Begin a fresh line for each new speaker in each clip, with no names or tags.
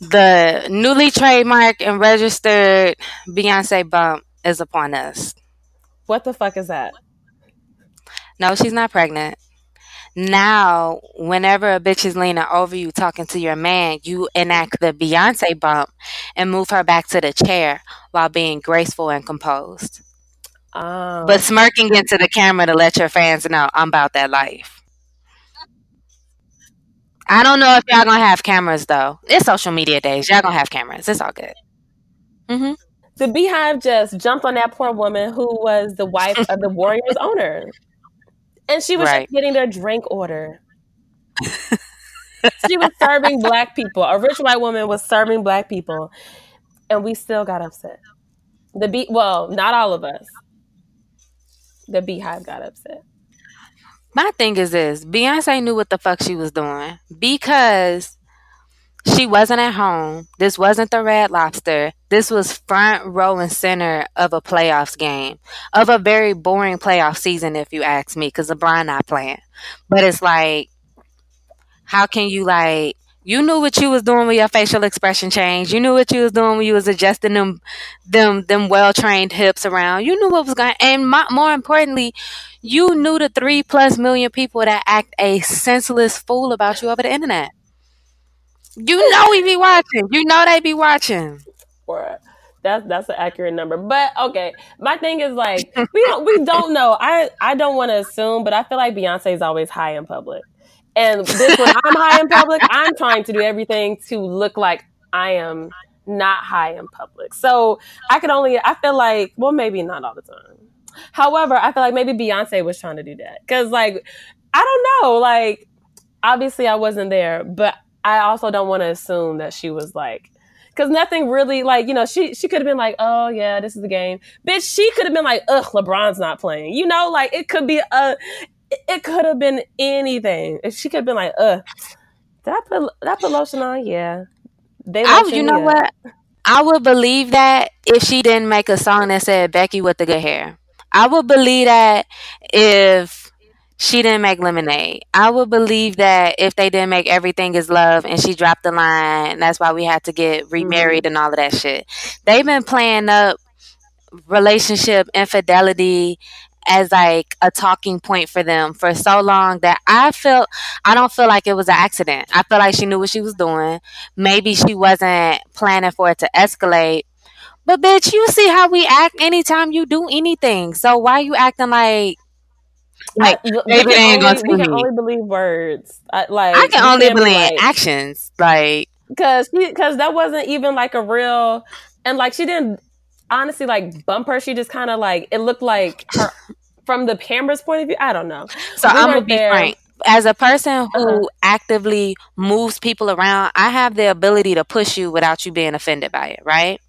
The newly trademarked and registered Beyonce bump is upon us.
What the fuck is that?
No, she's not pregnant. Now, whenever a bitch is leaning over you talking to your man, you enact the Beyonce bump and move her back to the chair while being graceful and composed.
Oh.
But smirking into the camera to let your fans know I'm about that life. I don't know if y'all gonna have cameras though. It's social media days. Y'all gonna have cameras. It's all good. hmm
the Beehive just jumped on that poor woman who was the wife of the Warriors owner, and she was
Right.
just getting their drink order. she was serving black people. A rich white woman was serving black people, and we still got upset. The bee, well, not all of us. The Beehive got upset.
My thing is this Beyonce knew what the fuck she was doing because she wasn't at home. This wasn't the Red Lobster. This was front row and center of a playoffs game, of a very boring playoff season, if you ask me, because LeBron not playing. But it's like, how can you like? You knew what you was doing with your facial expression change. You knew what you was doing when you was adjusting them, them, them well trained hips around. You knew what was going. And mo- more importantly, you knew the three plus million people that act a senseless fool about you over the internet. You know we be watching. You know they be watching.
That's that's an accurate number. But okay, my thing is like we don't we don't know. I I don't want to assume, but I feel like Beyonce is always high in public. And this when I'm high in public, I'm trying to do everything to look like I am not high in public. So I could only I feel like well maybe not all the time. However, I feel like maybe Beyonce was trying to do that cuz like I don't know, like obviously I wasn't there, but I also don't want to assume that she was like because nothing really like you know she she could have been like oh yeah this is the game bitch she could have been like ugh lebron's not playing you know like it could be a it, it could have been anything she could have been like did i put i put lotion on yeah they
I, you know what? I would believe that if she didn't make a song that said Becky with the good hair. I would believe that if she didn't make Lemonade. I would believe that if they didn't make Everything is Love and she dropped the line, that's why we had to get mm-hmm. remarried and all of that shit. They've been playing up relationship infidelity as like a talking point for them for so long that I feel I don't feel like it was an accident. I feel like she knew what she was doing. Maybe she wasn't planning for it to escalate. But bitch, you see how we act anytime you do anything. So why you acting like like maybe
can
they ain't gonna
only, we can
me.
only believe words I, like
I can only believe
like-
actions. Like
because because that wasn't even like a real and like she didn't honestly like bump her she just kind of like it looked like her from the camera's point of view i don't know
So
We
I'm gonna be
there.
frank. As a person who
Uh-huh.
actively moves people around, I have the ability to push you without you being offended by it, right?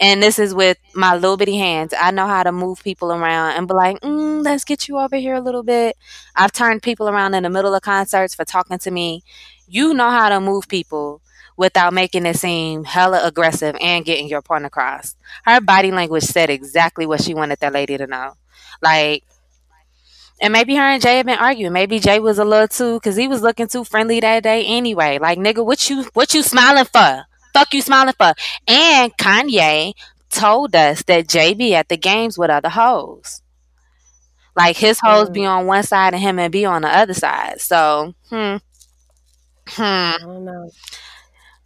And this is with my little bitty hands. I know how to move people around and be like, mm, let's get you over here a little bit. I've turned people around in the middle of concerts for talking to me. You know how to move people without making it seem hella aggressive and getting your point across. Her body language said exactly what she wanted that lady to know. Like, and maybe her and Jay have been arguing. Maybe Jay was a little too, cause he was looking too friendly that day anyway. Like nigga, what you what you smiling for? Fuck you smiling for? And Kanye told us that Jay be at the games with other hoes. Like his hoes be on one side and him and be on the other side. So, hmm, hmm.
i don't know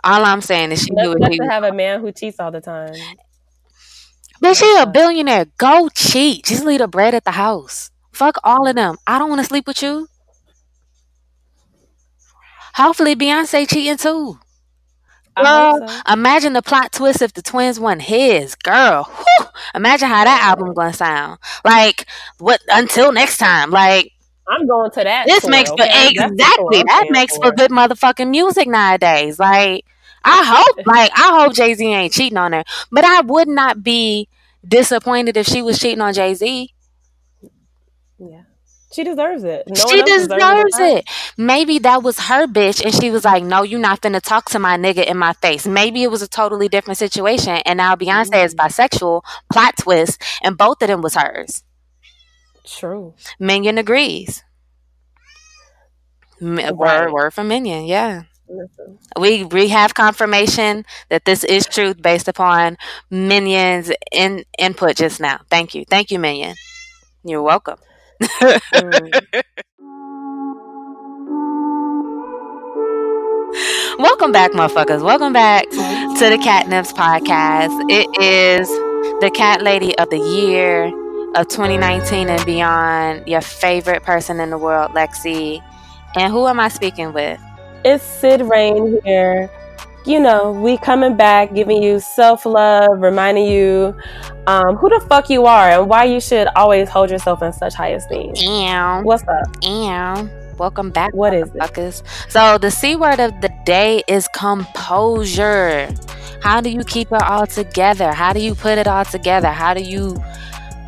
All I'm saying is she knew
Let's,
what
let's have a man who cheats all the time
Bitch, she a billionaire. Go cheat. Just leave the bread at the house. Fuck all of them. I don't want to sleep with you. Hopefully Beyonce cheating too. Girl,
so.
imagine the plot twist if the twins won his. Girl, whew, imagine how that album gonna sound. Like what? Until next time. Like
i'm going to that
this
tour,
makes for
okay? That's the tour
exactly that makes for
for.
good motherfucking music nowadays. Like I hope, like I hope Jay Z ain't cheating on her, but I would not be disappointed if she was cheating on Jay Z.
yeah she deserves it no
she
else
deserves
her.
it. Maybe that was her bitch, and she was like, "No, you're not finna talk to my nigga in my face." Maybe it was a totally different situation, and now Beyonce is
Mm.
bisexual. Plot twist, and both of them was hers.
True
Minion agrees.
Right.
Word, word from Minion, yeah.
Listen.
We we have confirmation that this is truth based upon Minion's in, input just now. Thank you, thank you, Minion. You're welcome.
Mm.
Welcome back, motherfuckers. Welcome back to the CatNipz podcast. It is the Cat Lady of the Year of 2019 and beyond. Your favorite person in the world, Lexi. And who am I speaking with?
It's Sid Rain here. You know, we coming back, giving you self love, reminding you um, who the fuck you are and why you should always hold yourself in such high esteem.
Ew.
What's up?
Ew. Welcome back,
What is it?
So the C word of the day is composure. How do you keep it all together? How do you put it all together? How do you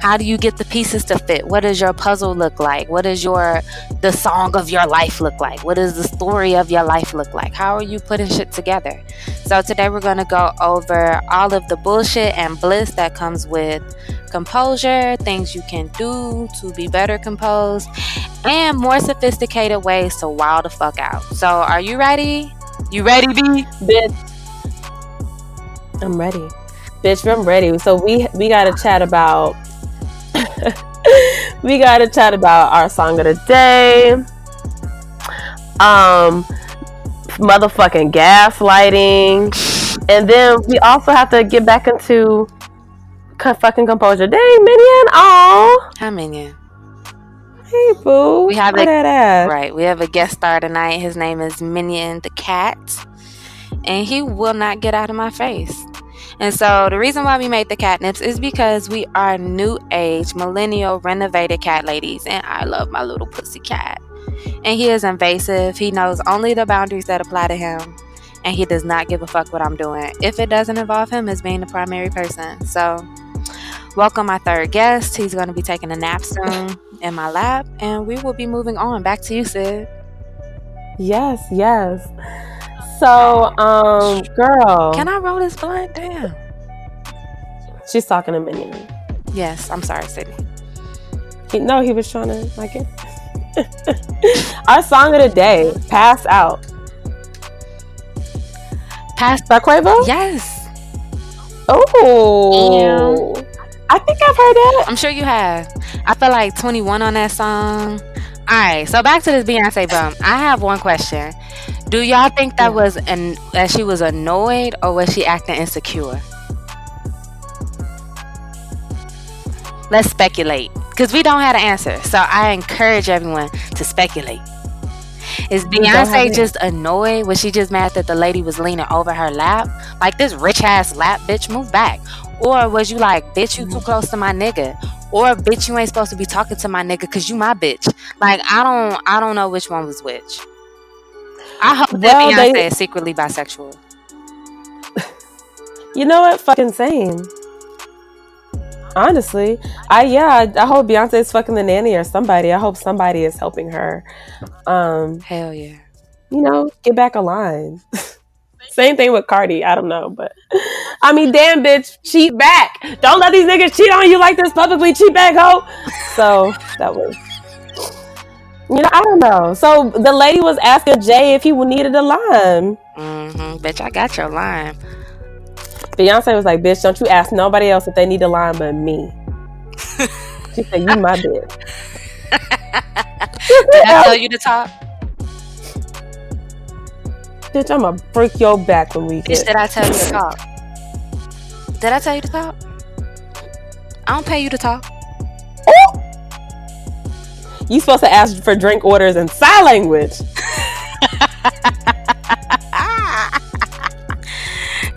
how do you get the pieces to fit? What does your puzzle look like? What does your the song of your life look like? What does the story of your life look like? How are you putting shit together? So today we're going to go over all of the bullshit and bliss that comes with composure, things you can do to be better composed, and more sophisticated ways to wild the fuck out. So, are you ready? You ready, B?
Bitch. I'm ready. Bitch, I'm ready. So we we gotta chat about we gotta chat about our song of the day. Um motherfucking gaslighting. And then we also have to get back into fucking composure. Dang, Minion. Oh,
How minion.
hey, boo.
We have a-
that ass?
Right. We have a guest star tonight. His name is Minion the Cat. And he will not get out of my face. And so the reason why we made the CatNipz is because we are new age, millennial, renovated cat ladies. And I love my little pussy cat. And he is invasive. He knows only the boundaries that apply to him. And he does not give a fuck what I'm doing if it doesn't involve him as being the primary person. So welcome my third guest. He's going to be taking a nap soon in my lap. And we will be moving on. Back to you, Sid.
Yes, yes. So, um, girl,
Can I roll this blunt? Damn.
she's talking to Minion.
Yes, I'm sorry, Sydney.
He, no, he was trying to like it. Our song of the day, "Pass Out"
Pass.
by Quavo.
Yes,
Oh, I think I've heard that.
I'm sure you have. I feel like 21 on that song. All right, so back to this Beyonce bum. I have one question. Do y'all think that was an that she was annoyed or was she acting insecure? Let's speculate because we don't have an answer. So I encourage everyone to speculate. Is
We don't have
Beyonce just annoyed? Was she just mad that the lady was leaning over her lap? Like this rich ass lap, bitch, move back. Or was you like, bitch, you too close to my nigga? Or bitch, you ain't supposed to be talking to my nigga because you my bitch. Like I don't, I don't know which one was which. I hope that
Well,
Beyonce
they-
is secretly bisexual.
You know what? Fucking same. Honestly, I yeah, I, I hope Beyonce is fucking the nanny or somebody. I hope somebody is helping her. Um,
Hell yeah.
you know, get back aligned. Same thing with Cardi. I don't know, but I mean, damn bitch, cheat back. Don't let these niggas cheat on you like this publicly. Cheat back, hoe. So that was, you know, I don't know. So the lady was asking Jay if he needed a lime.
Mm-hmm. Bitch, I got your line.
Beyonce was like, "Bitch, don't you ask nobody else if they need a line but me." she said, "You my bitch."
Did I tell you to talk?
Bitch, I'ma break your back when we
Bitch,
get.
did I tell you to talk? Did I tell you to talk? I don't pay you to talk.
You supposed to ask for drink orders in sign language.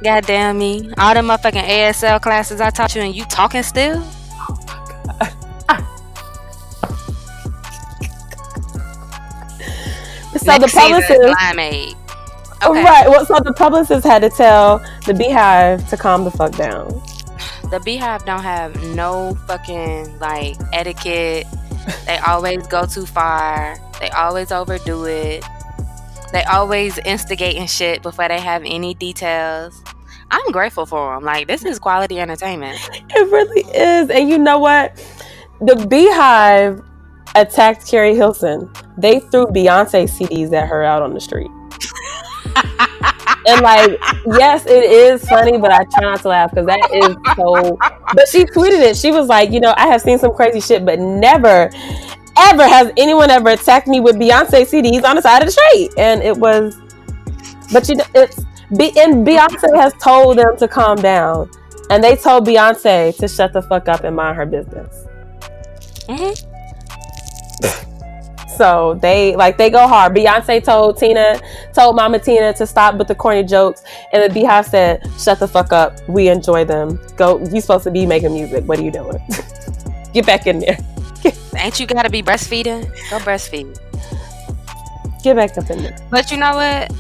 God damn me. All them motherfucking ASL classes I taught you and you talking still?
So the
Next season,
publicist,
Limeade. Okay.
right? Well, so the publicist had to tell the Beehive to calm the fuck down.
The Beehive don't have no fucking like etiquette. They always go too far. They always overdo it. They always instigating shit before they have any details. I'm grateful for them. Like this is quality entertainment.
It really is, and you know what? The Beehive attacked Keri Hilson. They threw Beyonce CDs at her out on the street. and like, yes, it is funny, but I try not to laugh because that is so. But she tweeted it. She was like, you know, I have seen some crazy shit, but never, ever has anyone ever attacked me with Beyonce CDs on the side of the street. And it was, but you know, it's and Beyonce has told them to calm down, and they told Beyonce to shut the fuck up and mind her business. Mm-hmm. So they like they go hard. Beyonce told Tina, told Mama Tina to stop with the corny jokes, and the Beehive said, "Shut the fuck up. We enjoy them. Go. You supposed to be making music. What are you doing? Get back in there.
Ain't you gotta be breastfeeding? Go breastfeed.
Get back up in there.
But you know what?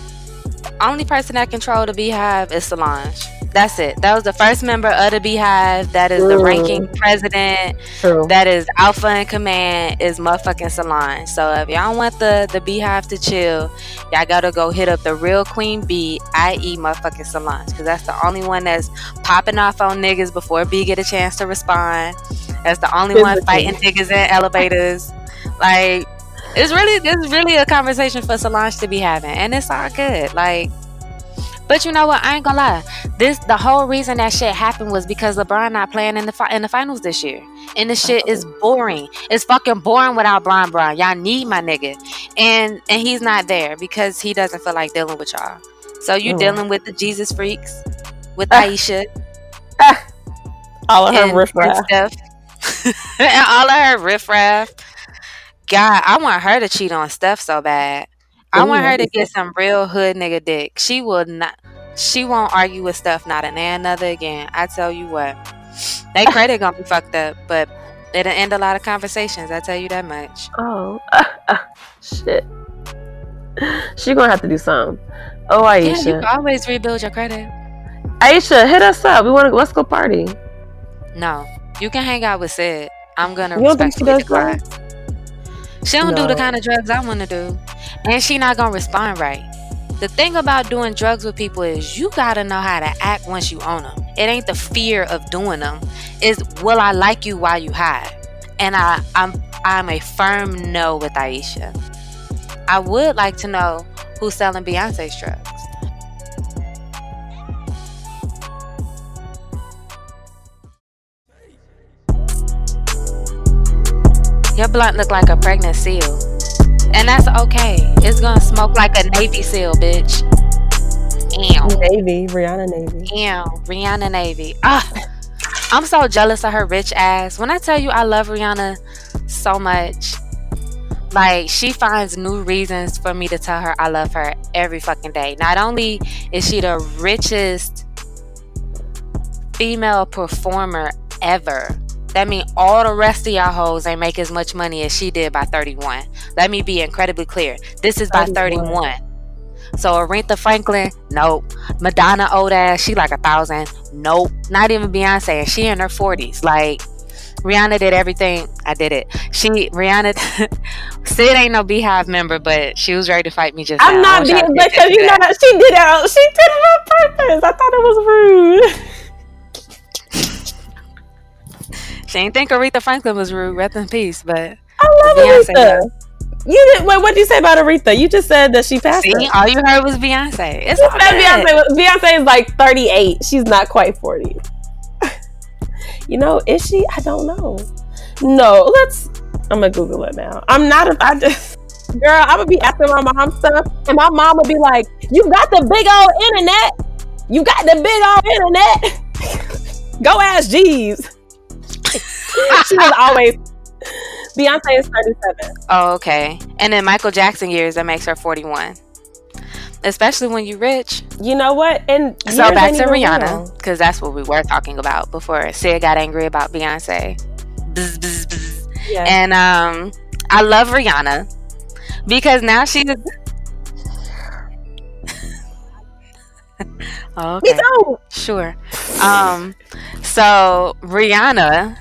Only person that control the Beehive is Solange. That's it. That was the first member of the Beehive. That is the ranking mm. president. True. That is alpha in command. Is motherfucking Solange. So if y'all want the the Beehive to chill, y'all gotta go hit up the real Queen Bee, i.e. motherfucking Solange, because that's the only one that's popping off on niggas before B get a chance to respond. That's the only one fighting niggas in elevators. Like it's really this is really a conversation for Solange to be having, and it's all good. Like but you know what? I ain't gonna lie. This the whole reason that shit happened was because LeBron not playing in the fi- in the finals this year, and the shit is boring. It's fucking boring without Bron Bron. Y'all need my nigga, and and he's not there because he doesn't feel like dealing with y'all. So you mm. dealing with the Jesus freaks, with uh,
all of her riffraff
stuff, and all of her riffraff. God, I want her to cheat on Steph so bad. I want her to get some real hood nigga dick. She will not. She won't argue with stuff not an another again. I tell you what, they credit gonna be fucked up, but it'll end a lot of conversations. I tell you that much.
Oh shit. She gonna have to do something. Oh, Ayesha.
Yeah, you can always rebuild your credit.
Ayesha, hit us up. We want to let's go party.
No, you can hang out with Sid. I'm gonna you respectfully decline. She don't no. do the kind of drugs I want to do and she not gonna respond right. The thing about doing drugs with people is you gotta know how to act once you own them. It ain't the fear of doing them. Is will I like you while you high? And I, I'm I'm a firm no with Ayesha. I would like to know who's selling Beyonce's drugs. Your blunt look like a pregnant seal. And that's okay. It's gonna smoke like a Navy SEAL, bitch.
Ew. Navy, Rihanna Navy.
Ew, Rihanna Navy. Ah, I'm so jealous of her rich ass. When I tell you I love Rihanna so much, like she finds new reasons for me to tell her I love her every fucking day. Not only is she the richest female performer ever, that means all the rest of y'all hoes ain't make as much money as she did by 31. Let me be incredibly clear. This is by 31. 31. So Aretha Franklin, nope. Madonna old ass, she like a thousand. Nope. Not even Beyonce, and she in her 40s. Like Rihanna did everything. I did it. She Rihanna Sid ain't no Beehive member, but she was ready to fight me just
I'm
now.
not being because you know that she did it. She did it on purpose. I thought it was rude.
She ain't think Aretha Franklin was rude. Rest in peace. But
I love Beyonce Aretha. You did. Wait, what did you say about Aretha? You just said that she passed.
See, all you heard was Beyonce. It's
you Beyonce. Beyonce is like thirty eight. She's not quite forty. you know, is she? I don't know. No, let's. I'm gonna Google it now. I'm not. If I just. Girl, I'm gonna be asking my mom stuff, and my mom will be like, "You got the big old internet. You got the big old internet. Go ask Jeeves." she was always Beyonce is 37.
Oh, okay. And then Michael Jackson years that makes her 41. Especially when you're rich.
You know what? And
so back to Rihanna, because that's what we were talking about before Sid got angry about Beyonce. Bzz, bzz, bzz. Yeah. And um, I love Rihanna because now she's. okay.
Me too.
Sure. Um, so Rihanna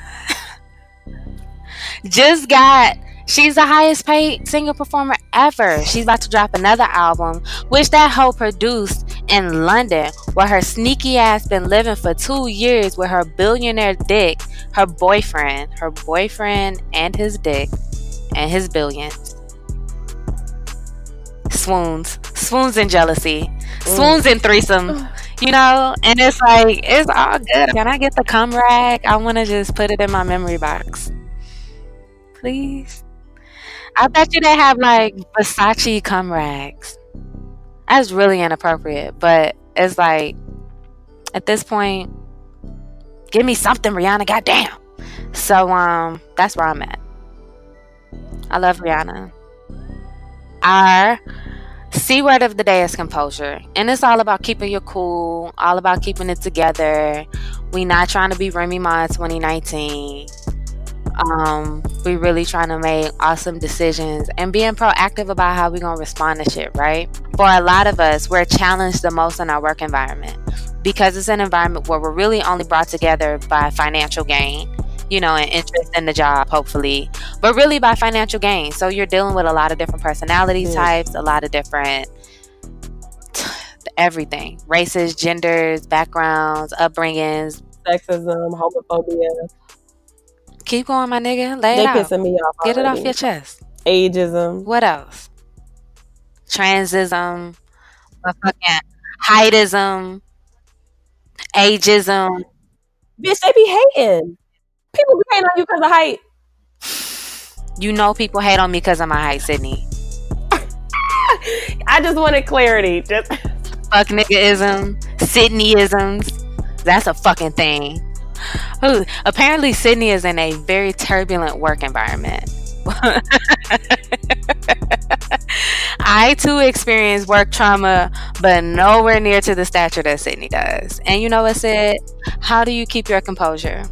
just got she's the highest paid singer performer ever. She's about to drop another album, which that hoe produced in London, where her sneaky ass been living for two years with her billionaire dick, her boyfriend, her boyfriend and his dick, and his billions. Swoons, swoons in jealousy. swoons and threesomes, you know. And it's like it's all good. Can I get the cum rag? I want to just put it in my memory box, please. I bet you they have like Versace cum rags. That's really inappropriate, but it's like at this point, give me something, Rihanna. Goddamn. So um, that's where I'm at. I love Rihanna. Our C word of the day is composure. And it's all about keeping your cool, all about keeping it together. We not trying to be Remy Ma 2019. Um, we really trying to make awesome decisions and being proactive about how we're gonna respond to shit, right? For a lot of us, we're challenged the most in our work environment because it's an environment where we're really only brought together by financial gain you know, and interest in the job, hopefully, but really by financial gain. So you're dealing with a lot of different personality yeah. types, a lot of different everything races, genders, backgrounds, upbringings,
sexism, homophobia.
Keep going, my nigga. Lay they it
pissing me off.
Get it off your chest.
Ageism.
What else? Transism. Fucking heightism. Ageism.
Bitch, they be hating. People be hating on you because of height.
You know people hate on me because of my height, Sydney.
I just wanted clarity. Just
fuck niggaism, Sydneyisms. That's a fucking thing. Ooh, apparently, Sydney is in a very turbulent work environment. I too experience work trauma, but nowhere near to the stature that Sydney does. And you know what, Sid? How do you keep your composure?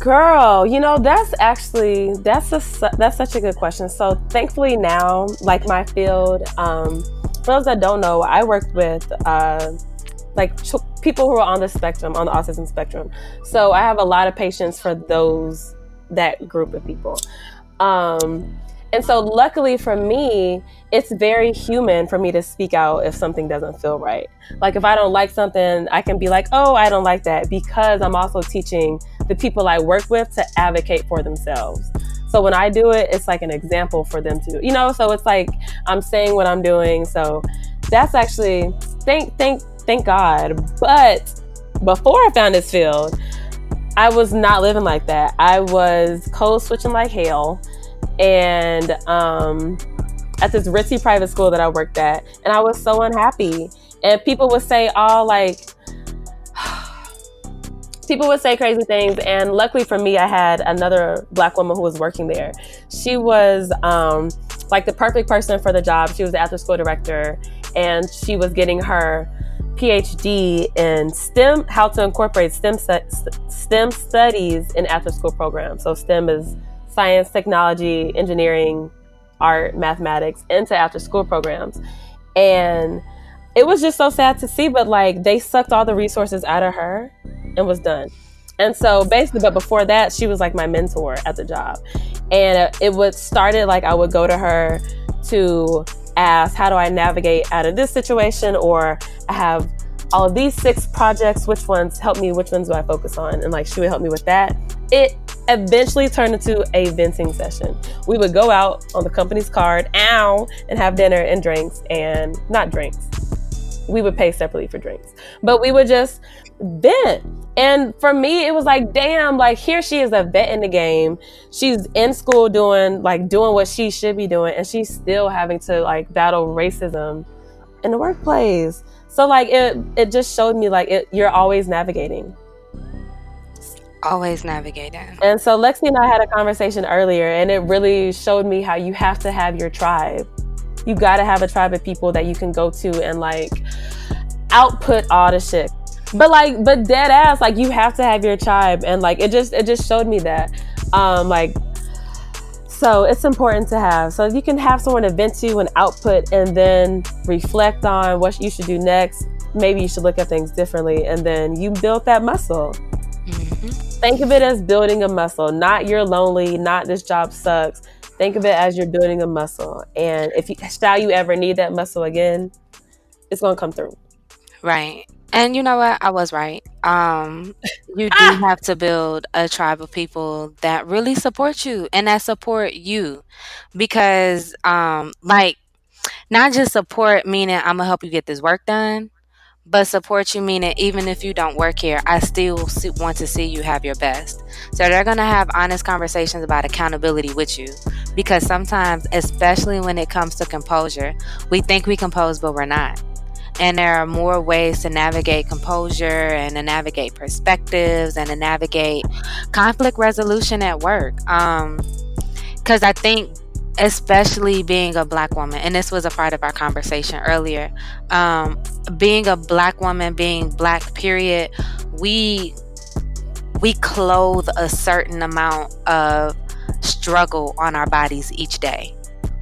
Girl, you know that's actually that's a that's such a good question. So thankfully now, like my field, um, for those that don't know, I worked with uh, like people who are on the spectrum, on the autism spectrum. So I have a lot of patience for those that group of people. Um, and so, luckily for me, it's very human for me to speak out if something doesn't feel right. Like, if I don't like something, I can be like, oh, I don't like that, because I'm also teaching the people I work with to advocate for themselves. So, when I do it, it's like an example for them to, you know, so it's like I'm saying what I'm doing. So, that's actually, thank, thank, thank God. But before I found this field, I was not living like that. I was code switching like hell and um, at this ritzy private school that I worked at, and I was so unhappy. And people would say all like, people would say crazy things. And luckily for me, I had another black woman who was working there. She was um, like the perfect person for the job. She was the after school director, and she was getting her PhD in STEM, how to incorporate STEM STEM studies in after school programs. So STEM is science, technology, engineering, art, mathematics into after school programs. And it was just so sad to see, but like they sucked all the resources out of her and was done. And so basically, but before that, she was like my mentor at the job. And it would started like I would go to her to ask, how do I navigate out of this situation? Or I have all of these six projects, which ones help me? Which ones do I focus on? And like she would help me with that. It eventually turned into a venting session. We would go out on the company's card, ow, and have dinner and drinks, and not drinks. We would pay separately for drinks, but we would just vent. And for me, it was like, damn, like here she is a vet in the game. She's in school doing like doing what she should be doing, and she's still having to like battle racism in the workplace. So like it it just showed me like it, you're always navigating.
Always navigating.
And so Lexi and I had a conversation earlier and it really showed me how you have to have your tribe. You got to have a tribe of people that you can go to and like output all the shit. But like but dead ass like you have to have your tribe and like it just it just showed me that um like so it's important to have. So you can have someone to vent to and output and then reflect on what you should do next. Maybe you should look at things differently and then you build that muscle. Mm-hmm. Think of it as building a muscle, not you're lonely, not this job sucks. Think of it as you're building a muscle. And if you shall you ever need that muscle again, it's gonna come through.
Right. And you know what? I was right. Um, you do ah! have to build a tribe of people that really support you and that support you because, um, like, not just support meaning I'm gonna help you get this work done, but support you meaning even if you don't work here, I still want to see you have your best. So they're going to have honest conversations about accountability with you because sometimes, especially when it comes to composure, we think we compose, but we're not. And there are more ways to navigate composure and to navigate perspectives and to navigate conflict resolution at work. Because um, I think especially being a black woman and this was a part of our conversation earlier um, being a black woman being black period we we clothe a certain amount of struggle on our bodies each day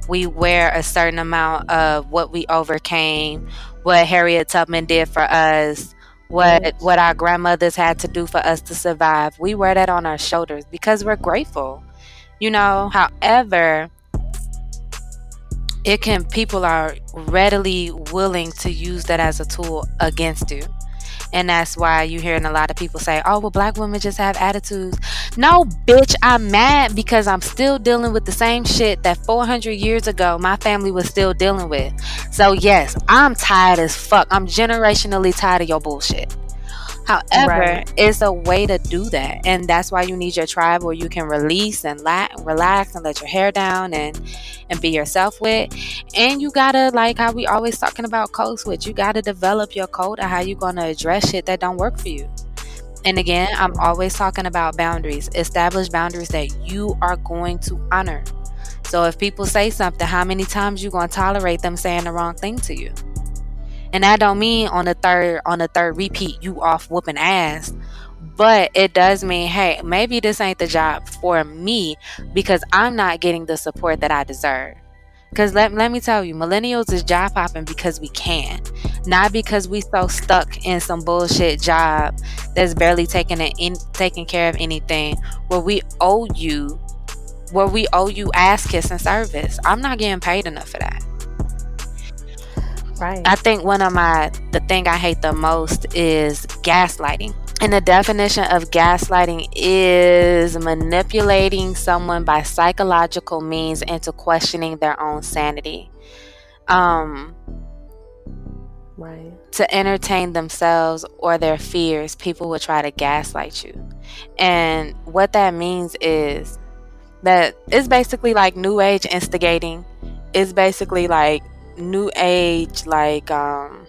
we wear a certain amount of what we overcame what harriet tubman did for us what what our grandmothers had to do for us to survive. We wear that on our shoulders because we're grateful. You know however it can people are readily willing to use that as a tool against you and that's why you're hearing a lot of people say oh well black women just have attitudes. No bitch i'm mad because i'm still dealing with the same shit that 400 years ago my family was still dealing with. So yes i'm tired as fuck. I'm generationally tired of your bullshit However, right. it's a way to do that. And that's why you need your tribe where you can release and la- relax and let your hair down and and be yourself with. And you gotta like how we always talking about code switch. You gotta develop your code of how you gonna address shit that don't work for you. And again, I'm always talking about boundaries. Establish boundaries that you are going to honor. So if people say something, how many times you gonna tolerate them saying the wrong thing to you? And I don't mean on the third on the third repeat you off whooping ass. But it does mean, hey, maybe this ain't the job for me because I'm not getting the support that I deserve. Because let, let me tell you, millennials is job hopping because we can, not because we so stuck in some bullshit job that's barely taking it in, taking care of anything where we owe you, where we owe you ass kiss and service. I'm not getting paid enough for that.
Right.
I think one of my the thing I hate the most is gaslighting. And the definition of gaslighting is manipulating someone by psychological means into questioning their own sanity. Um
right.
To entertain themselves or their fears, people will try to gaslight you. And what that means is that it's basically like new age instigating. It's basically like new age like um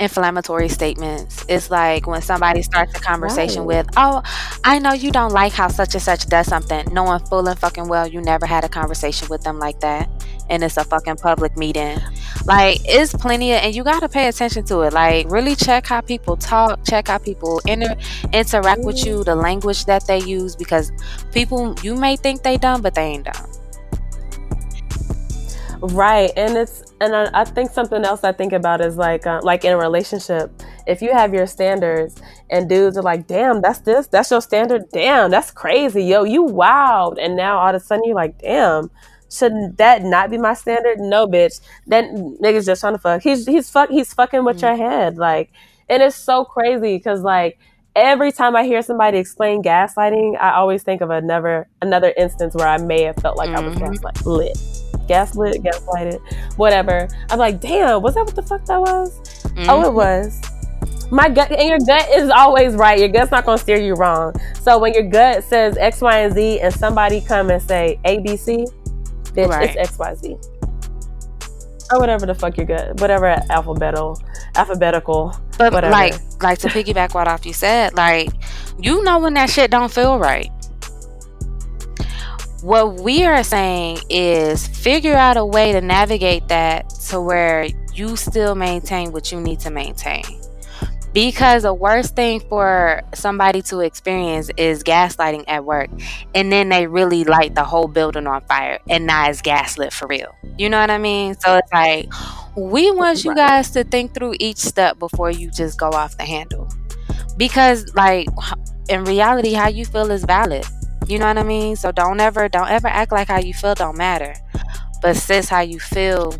inflammatory statements. It's like when somebody starts a conversation right. with, "Oh, I know you don't like how such and such does something," knowing full and fucking well you never had a conversation with them like that, and it's a fucking public meeting. Like, it's plenty of, and you gotta pay attention to it. Like, really check how people talk, check how people inter- interact with you, the language that they use, because people you may think they dumb, but they ain't dumb.
Right, and it's and I, I, think something else I think about is like uh, like in a relationship, if you have your standards and dudes are like, "Damn, that's this, that's your standard. Damn, that's crazy, yo, you wild," and now all of a sudden you're like, "Damn." Shouldn't that not be my standard? No, bitch. That nigga's just trying to fuck. He's he's fuck he's fucking with mm-hmm. your head. Like, and it's so crazy because like every time I hear somebody explain gaslighting, I always think of another another instance where I may have felt like mm-hmm. I was mm-hmm. gaslit lit gaslit, gaslighted, whatever. I'm like, damn, was that what the fuck that was? Mm-hmm. Oh, it was. My gut and your gut is always right. Your gut's not gonna steer you wrong. So when your gut says X, Y, and Z, and somebody come and say A, B, C, bitch, right. it's X, Y, Z. Or whatever the fuck your gut, whatever alphabetical, alphabetical.
But
whatever.
like, like to piggyback what off you said, like, you know when that shit don't feel right what we are saying is figure out a way to navigate that to where you still maintain what you need to maintain. Because the worst thing for somebody to experience is gaslighting at work, and then they really light the whole building on fire, and now it's gaslit for real. You know what I mean? So it's like, we want you guys to think through each step before you just go off the handle. Because, like, in reality, how you feel is valid you know what I mean? So don't ever don't ever act like how you feel don't matter. But sis how you feel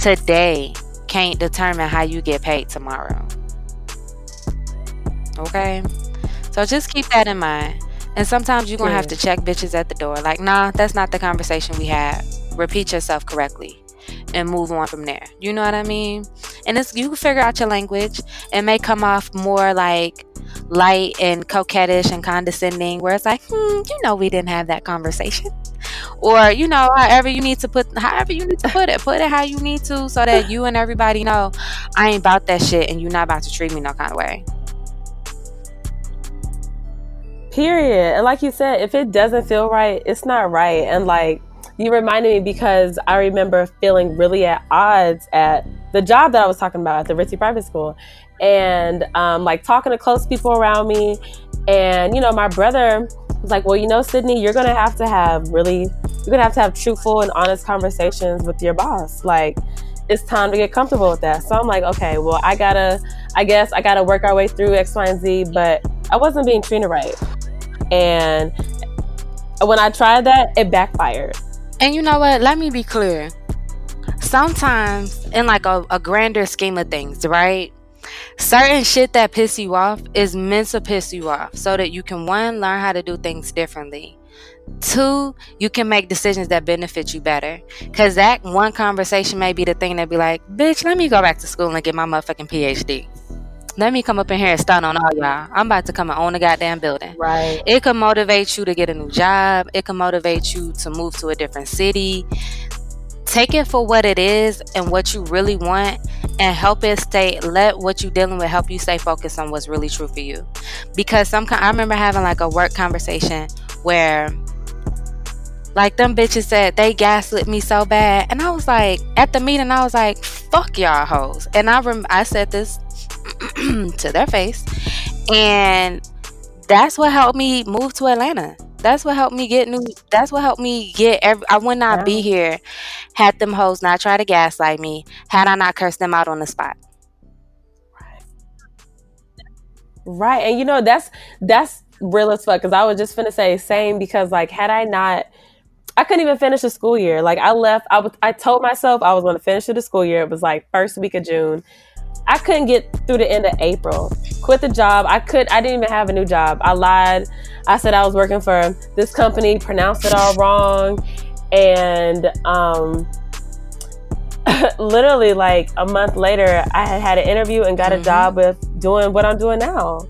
today can't determine how you get paid tomorrow. Okay? So just keep that in mind. And sometimes you're gonna have to check bitches at the door. Like, nah, that's not the conversation we had. Repeat yourself correctly. And move on from there. You know what I mean? And it's you can figure out your language. It may come off more like light and coquettish and condescending, where it's like, hmm, you know, we didn't have that conversation. Or, you know, however you need to put however you need to put it. Put it how you need to so that you and everybody know I ain't about that shit and you're not about to treat me no kind of way.
Period. And like you said, if it doesn't feel right, it's not right. And like you reminded me because I remember feeling really at odds at the job that I was talking about at the Ritzy Private School, and um, like talking to close people around me, and you know my brother was like, "Well, you know, Sydney, you're gonna have to have really, you're gonna have to have truthful and honest conversations with your boss. Like, it's time to get comfortable with that." So I'm like, "Okay, well, I gotta, I guess I gotta work our way through X, Y, and Z." But I wasn't being treated right, and when I tried that, it backfired
and you know what? Let me be clear. Sometimes, in like a, a grander scheme of things, right? Certain shit that piss you off is meant to piss you off so that you can one learn how to do things differently. Two, you can make decisions that benefit you better. Cause that one conversation may be the thing that be like, bitch, let me go back to school and get my motherfucking PhD. Let me come up in here and stun on all y'all. I'm about to come and own the goddamn building.
Right.
It can motivate you to get a new job. It can motivate you to move to a different city. Take it for what it is and what you really want and help it stay let what you're dealing with help you stay focused on what's really true for you. Because some I remember having like a work conversation where like them bitches said they gaslit me so bad and I was like at the meeting I was like fuck y'all hoes and I rem- I said this to their face. And that's what helped me move to Atlanta. That's what helped me get new. That's what helped me get. Every, I would not be here had them hoes not try to gaslight me. Had I not cursed them out on the spot.
Right. Right, and you know that's that's real as fuck. Because I was just gonna say same. Because like, had I not, I couldn't even finish the school year. Like I left. I was. I told myself I was to finish the school year. It was like first week of June, I couldn't get through the end of April. Quit the job. I could. I didn't even have a new job. I lied. I said I was working for this company, pronounced it all wrong, and um, literally like a month later, I had had an interview and got mm-hmm. a job with doing what I'm doing now.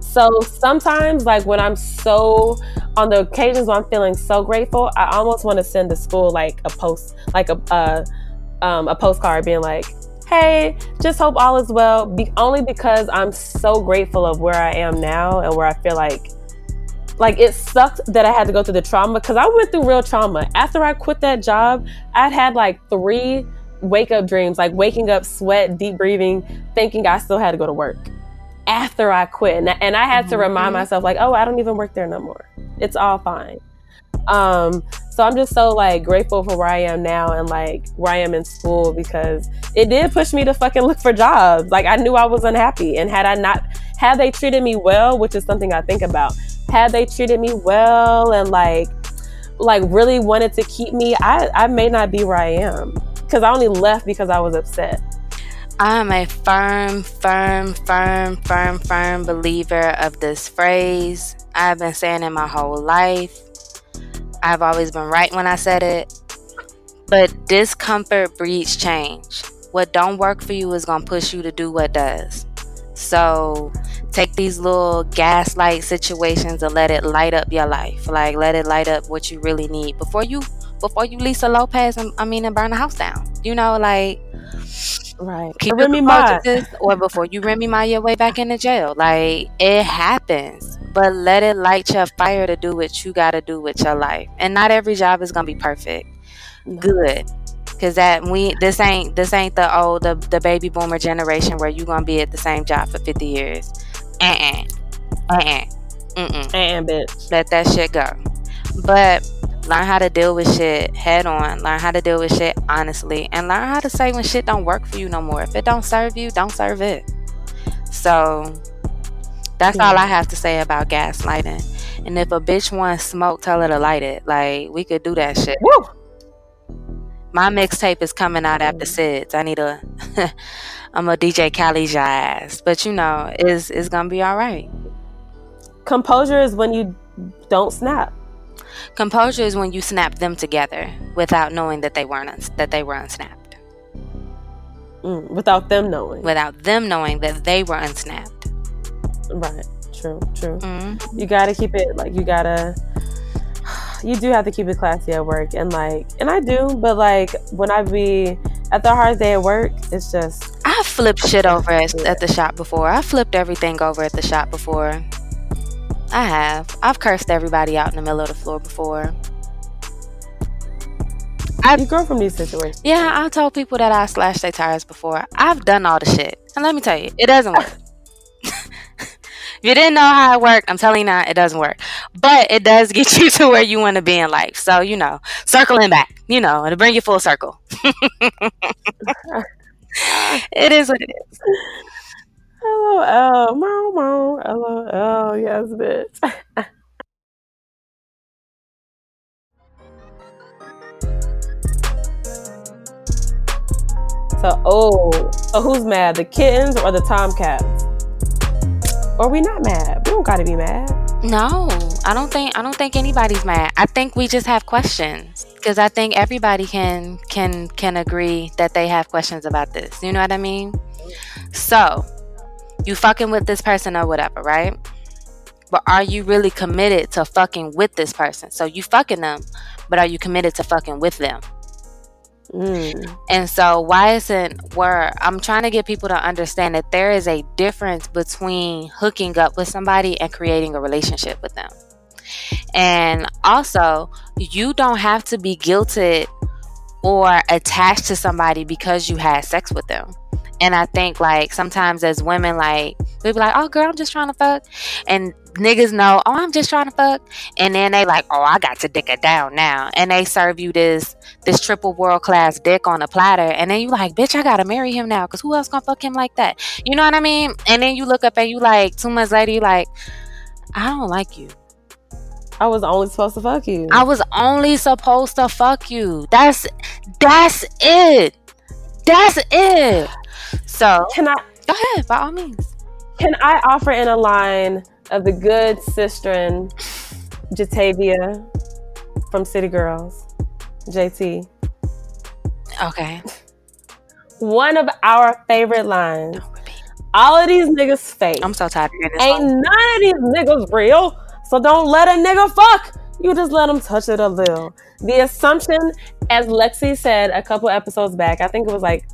So sometimes, like when I'm so on the occasions when I'm feeling so grateful, I almost want to send the school like a post, like a uh, um, a postcard, being like, hey, just hope all is well. Be- only because I'm so grateful of where I am now and where I feel like like it sucked that I had to go through the trauma because I went through real trauma. After I quit that job, I'd had like three wake up dreams, like waking up, sweat, deep breathing, thinking I still had to go to work after I quit. And, and I had to remind mm-hmm. myself, like, oh, I don't even work there no more. It's all fine. Um, so I'm just so like grateful for where I am now and like where I am in school because it did push me to fucking look for jobs. Like I knew I was unhappy, and had I not, had they treated me well, which is something I think about, had they treated me well and like, like really wanted to keep me, I I may not be where I am because I only left because I was upset.
I am a firm, firm, firm, firm, firm believer of this phrase. I've been saying it my whole life. I've always been right when I said it. But discomfort breeds change. What don't work for you is going to push you to do what does. So take these little gaslight situations and let it light up your life. Like let it light up what you really need before you before you Lisa Lopes and I mean and burn the house down. You know, like
right.
Keep Remy Ma. or before you Remy Ma your way back into jail. Like it happens but let it light your fire to do what you got to do with your life. And not every job is gonna be perfect. Good, because that we this ain't this ain't the old the, the baby boomer generation where you gonna be at the same job for fifty years. Uh uh uh uh
uh bitch.
Let that shit go. But learn how to deal with shit head on. Learn how to deal with shit honestly, and learn how to say when shit don't work for you no more. If it don't serve you, don't serve it. So that's yeah. all I have to say about gaslighting. And if a bitch wants smoke, tell her to light it. Like we could do that shit.
Woo!
My mixtape is coming out after SIDS. I need a I'm a DJ Khaled ass. But you know, it's it's gonna be alright.
Composure is when you don't snap.
Composure is when you snap them together without knowing that they weren't uns- that they were unsnapped.
Mm, without them knowing.
without them knowing that they were unsnapped.
Right. True. True.
Mm.
You gotta keep it like you gotta. You do have to keep it classy at work, and like, and I do, but like when I be at the hard day at work, it's just
I flipped shit over at, at the shop before. I flipped everything over at the shop before. I have. I've cursed everybody out in the middle of the floor before.
you grow from these situations.
Yeah, I told people that I slashed their tires before. I've done all the shit. And let me tell you, it doesn't work. if you didn't know how it worked, I'm telling you now, it doesn't work. But it does get you to where you want to be in life. So, you know, circling back, you know, to bring you full circle. it is what it is.
LOL, mow, mow, LOL, yes, bitch. so, oh, so who's mad, the kittens or the tomcats? Or we not mad? We don't gotta be mad.
No, I don't think I don't think anybody's mad. I think we just have questions because I think everybody can can can agree that they have questions about this. You know what I mean? So, you fucking with this person or whatever, right? But are you really committed to fucking with this person? So you fucking them, but are you committed to fucking with them?
Mm.
And so, why isn't where I'm trying to get people to understand that there is a difference between hooking up with somebody and creating a relationship with them. And also, you don't have to be guilted or attached to somebody because you had sex with them. And I think like sometimes as women, like we'd be like, "Oh, girl, I'm just trying to fuck," and niggas know, "Oh, I'm just trying to fuck," and then they like, "Oh, I got to dick it down now," and they serve you this this triple world class dick on a platter, and then you like, "Bitch, I gotta marry him now," because who else gonna fuck him like that? You know what I mean? And then you look up and you like two months later, you like, "I don't like you."
I was only supposed to fuck you.
I was only supposed to fuck you. That's that's it. That's it. So
can I
go ahead, by all means.
can I offer in a line of the good sistren Jatavia from City Girls, JT?
Okay.
One of our favorite lines. All of these niggas fake.
I'm so tired of hearing this.
Ain't none of these niggas real. So don't let a nigga fuck. You just let him touch it a little. The assumption, as Lexi said a couple episodes back, I think it was like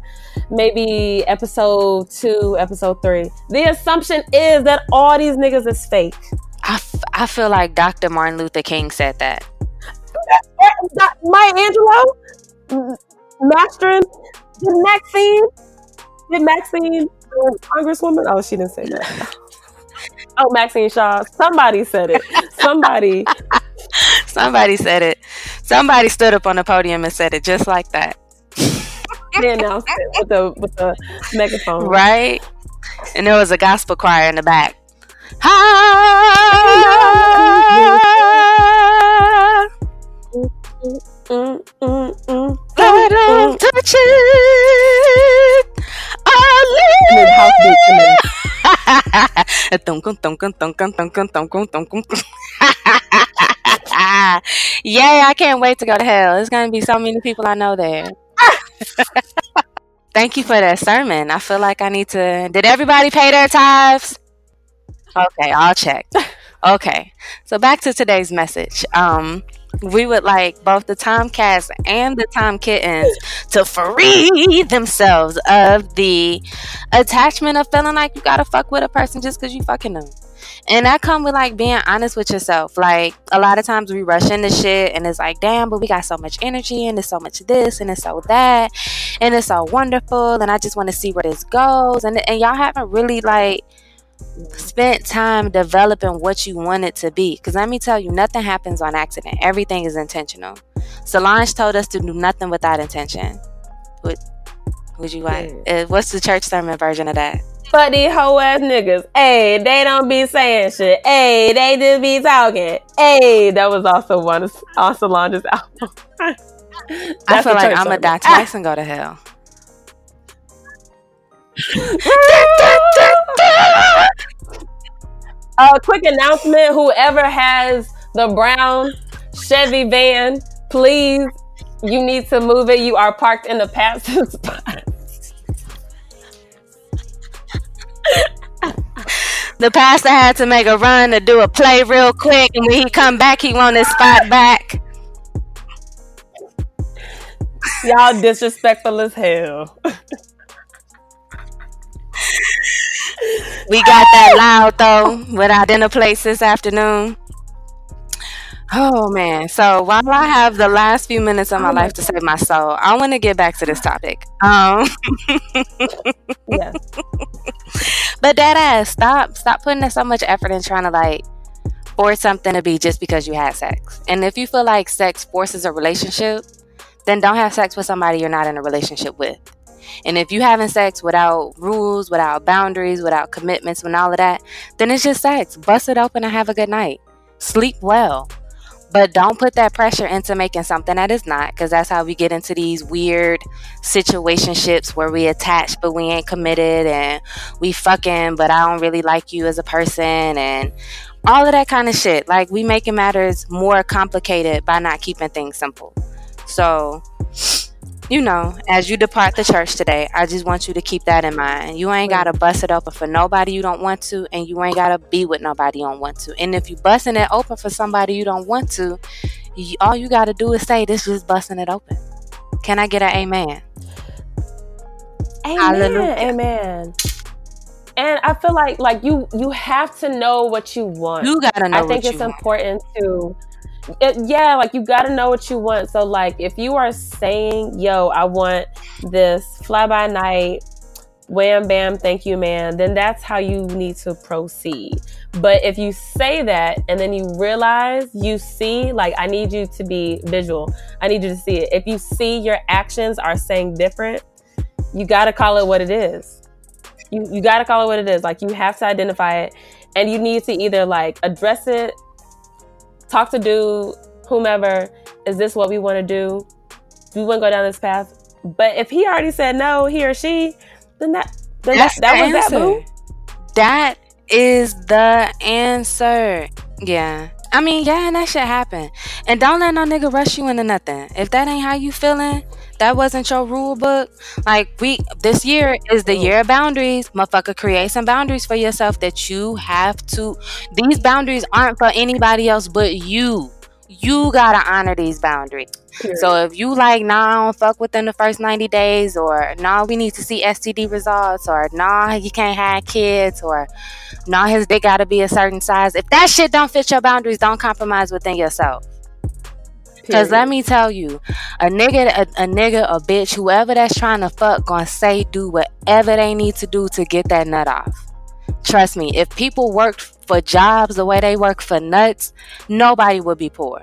maybe episode two, episode three. The assumption is that all these niggas is fake.
I, f- I feel like Dr. Martin Luther King said that.
Maya Angelou, mastering, did Maxine, did Maxine, uh, Congresswoman? Oh, she didn't say that. Oh, Maxine Shaw. Somebody said it. Somebody.
Somebody said it. Somebody stood up on the podium and said it just like that.
They announced it with the with the megaphone.
Right? And there was a gospel choir in the back.
Mm.
I don't touch it. I Yay, I can't wait to go to hell. There's going to be so many people I know there. Thank you for that sermon. I feel like I need to. Did everybody pay their tithes? Okay, I'll check. Okay, so back to today's message. Um, we would like both the Tomcats and the Tom Kittens to free themselves of the attachment of feeling like you gotta fuck with a person just because you fucking them. And that come with like being honest with yourself. Like a lot of times we rush into shit and it's like, damn, but we got so much energy and it's so much this and it's so that and it's so wonderful and I just want to see where this goes. And and y'all haven't really like spent time developing what you want it to be. Because let me tell you, nothing happens on accident. Everything is intentional. Solange told us to do nothing without intention. Would would you like? Uh, what's the church sermon version of that?
But these hoe ass niggas, hey, they don't be saying shit. Hey, they just be talking. Hey, that was also one of on Solange's album.
I feel like I'm gonna die twice and go to hell.
A quick announcement: Whoever has the brown Chevy van, please, you need to move it. You are parked in the passive spot.
the pastor had to make a run to do a play real quick, and when he come back, he want his spot back.
Y'all disrespectful as hell.
we got that loud though with our dinner place this afternoon. Oh man. So while I have the last few minutes of my
Oh
life to save my soul, I want to get back to this topic. Um
Yeah.
but that ass, stop stop putting in so much effort in trying to like force something to be just because you had sex. And if you feel like sex forces a relationship, then don't have sex with somebody you're not in a relationship with. And if you having sex without rules, without boundaries, without commitments, and all of that, then it's just sex. Bust it open and have a good night. Sleep well. But don't put that pressure into making something that is not, because that's how we get into these weird situationships where we attach but we ain't committed and we fucking but I don't really like you as a person and all of that kind of shit. Like we making matters more complicated by not keeping things simple. So you know, as you depart the church today, I just want you to keep that in mind. You ain't gotta bust it open for nobody you don't want to, and you ain't gotta be with nobody you don't want to. And if you busting it open for somebody you don't want to, you, all you gotta do is say, "This just busting it open." Can I get an amen?
Amen.
Hallelujah.
Amen. And I feel like like you you have to know what you want.
You gotta know
I think
what
it's
you want.
important to it, yeah, like you got to know what you want. So like if you are saying, "Yo, I want this fly by night wham bam thank you man then that's how you need to proceed. But if you say that and then you realize you see like i need you to be visual. I need you to see it. If you see your actions are saying different you got to call it what it is. You, you got to call it what it is. Like you have to identify it and you need to either like address it talk to dude whomever is this what we want to do we want to go down this path but if he already said no he or she then that then that, that
the
was that boo
That is the answer. Yeah. I mean, yeah, and that shit happen. And don't let no nigga rush you into nothing. If that ain't how you feeling, that wasn't your rule book. Like we this year is the year of boundaries. Motherfucker, create some boundaries for yourself that you have to these boundaries aren't for anybody else but you. You gotta honor these boundaries.
Period.
So if you like, nah, I don't fuck within the first 90 days, or nah, we need to see STD results, or nah, you can't have kids, or nah, his dick gotta be a certain size. If that shit don't fit your boundaries, don't compromise within yourself. Cause let me tell you, a nigga, a, a nigga, a bitch, whoever that's trying to fuck, gonna say do whatever they need to do to get that nut off. Trust me, if people worked for jobs the way they work for nuts, nobody would be poor.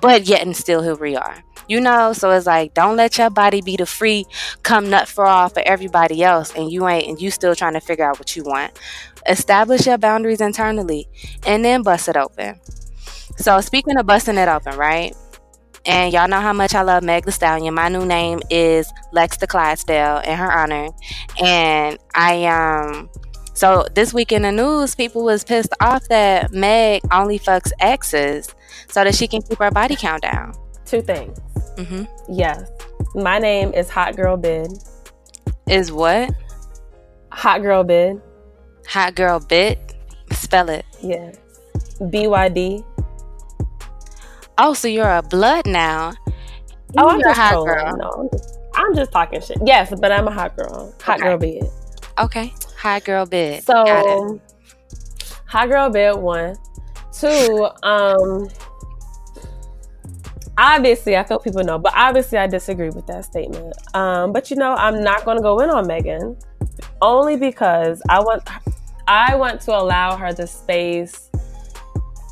But yet and still here we are. You know, so it's like don't let your body be the free come nut for all for everybody else and you ain't and you still trying to figure out what you want. Establish your boundaries internally and then bust it open. So speaking of busting it open, right? And y'all know how much I love Meg Thee Stallion. My new name is Lex the Clydesdale in her honor. And I um so this week in the news, people was pissed off that Meg only fucks exes so that she can keep her body count down.
two things
Mm-hmm.
yes my name is hot girl bid
Is what
hot girl bid
hot girl bit? Spell it.
yeah byd
Oh, so you're a blood now.
oh i'm
You're a
just
hot
trolling.
girl.
no I'm just, I'm just talking shit yes but i'm a hot girl hot
Okay.
girl bid
Okay, hot girl it.
So, hot girl bed one, two. Um, obviously, I feel people know, but obviously, I disagree with that statement. Um, but you know, I'm not going to go in on Megan only because I want, I want to allow her the space.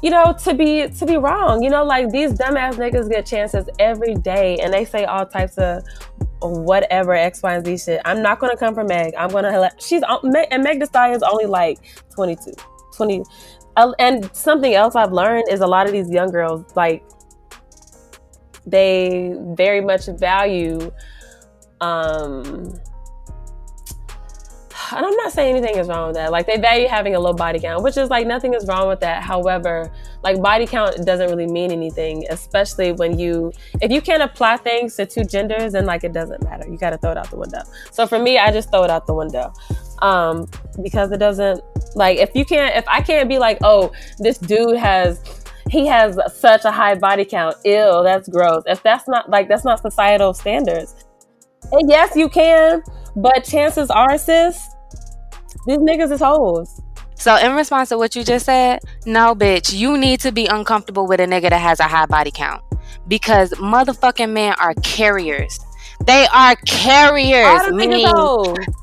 You know, to be to be wrong. You know, like these dumbass niggas get chances every day, and they say all types of whatever X, Y, and Z shit. I'm not gonna come for Meg. I'm gonna let she's and Meg Thee Stallion's only like 22, 20. Uh, And something else I've learned is a lot of these young girls like they very much value um and I'm not saying anything is wrong with that. Like they value having a low body count, which is like nothing is wrong with that. However, like body count doesn't really mean anything, especially when you if you can't apply things to two genders, then like it doesn't matter. You got to throw it out the window. So for me, I just throw it out the window. um, because it doesn't like if you can't if I can't be like, oh, this dude has he has such a high body count. Ew, that's gross. If that's not like that's not societal standards. And yes, you can, but chances are, sis, these niggas is hoes.
So in response to what you just said, no bitch, you need to be uncomfortable with a nigga that has a high body count. Because motherfucking men are carriers. They are carriers. Meaning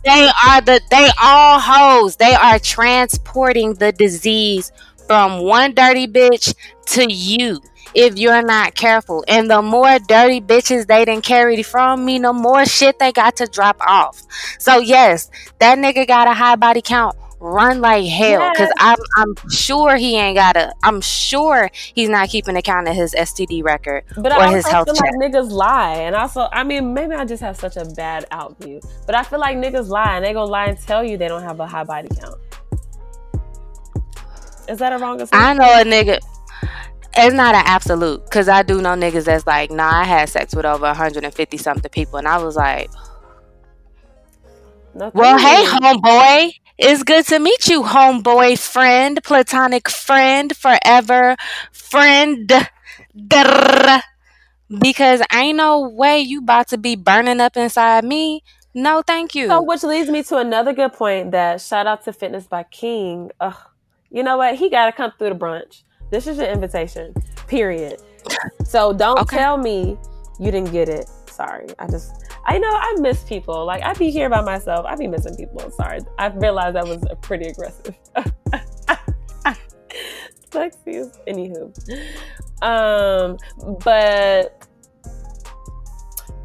they are the they all hoes. They are transporting the disease from one dirty bitch to you if you're not careful. And the more dirty bitches they didn't carry from me, the more shit they got to drop off. So yes, that nigga got a high body count. Run like hell, because yes. I'm I'm sure he ain't got a. I'm sure he's not keeping account of his STD record
but
or
I
his health
feel
check.
like niggas lie, and also I mean maybe I just have such a bad outview, but I feel like niggas lie, and they gonna lie and tell you they don't have a high body count. Is that a wrong assumption?
I know a nigga it's not an absolute because I do know niggas that's like, nah, I had sex with over 150 something people, and I was like, Nothing well, hey, homeboy, it's good to meet you, homeboy, friend, platonic friend, forever friend. Because ain't no way you about to be burning up inside me. No, thank you.
So, which leads me to another good point that shout out to Fitness by King. Ugh, you know what? He got to come through the brunch. This is your invitation, period. So don't okay. tell me you didn't get it. Sorry. I just, I know I miss people. Like, I be here by myself. I be missing people. Sorry. I realized that was pretty aggressive. Sexiest. Anywho. Um, but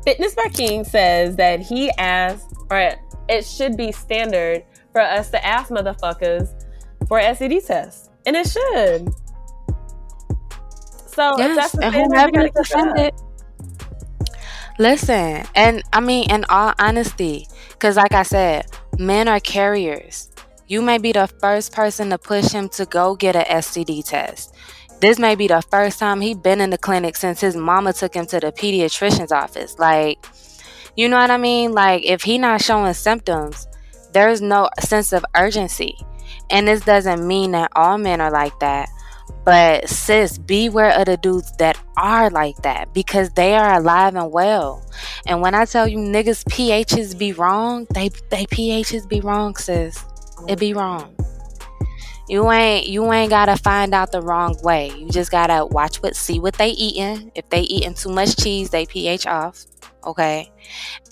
Fitness by King says that he asked, or it should be standard for us to ask motherfuckers for STD tests. And it should. So yes, and whoever is offended.
Listen, and I mean, in all honesty, because like I said, men are carriers. You may be the first person to push him to go get a STD test. This may be the first time he's been in the clinic since his mama took him to the pediatrician's office. Like, you know what I mean? Like, if he not showing symptoms, there's no sense of urgency. And this doesn't mean that all men are like that. But sis, beware of the dudes that are like that because they are alive and well. And when I tell you niggas PHs be wrong, they they PHs be wrong, sis. It be wrong. You ain't you ain't gotta find out the wrong way. You just gotta watch what see what they eating. If they eating too much cheese, they pH off. Okay.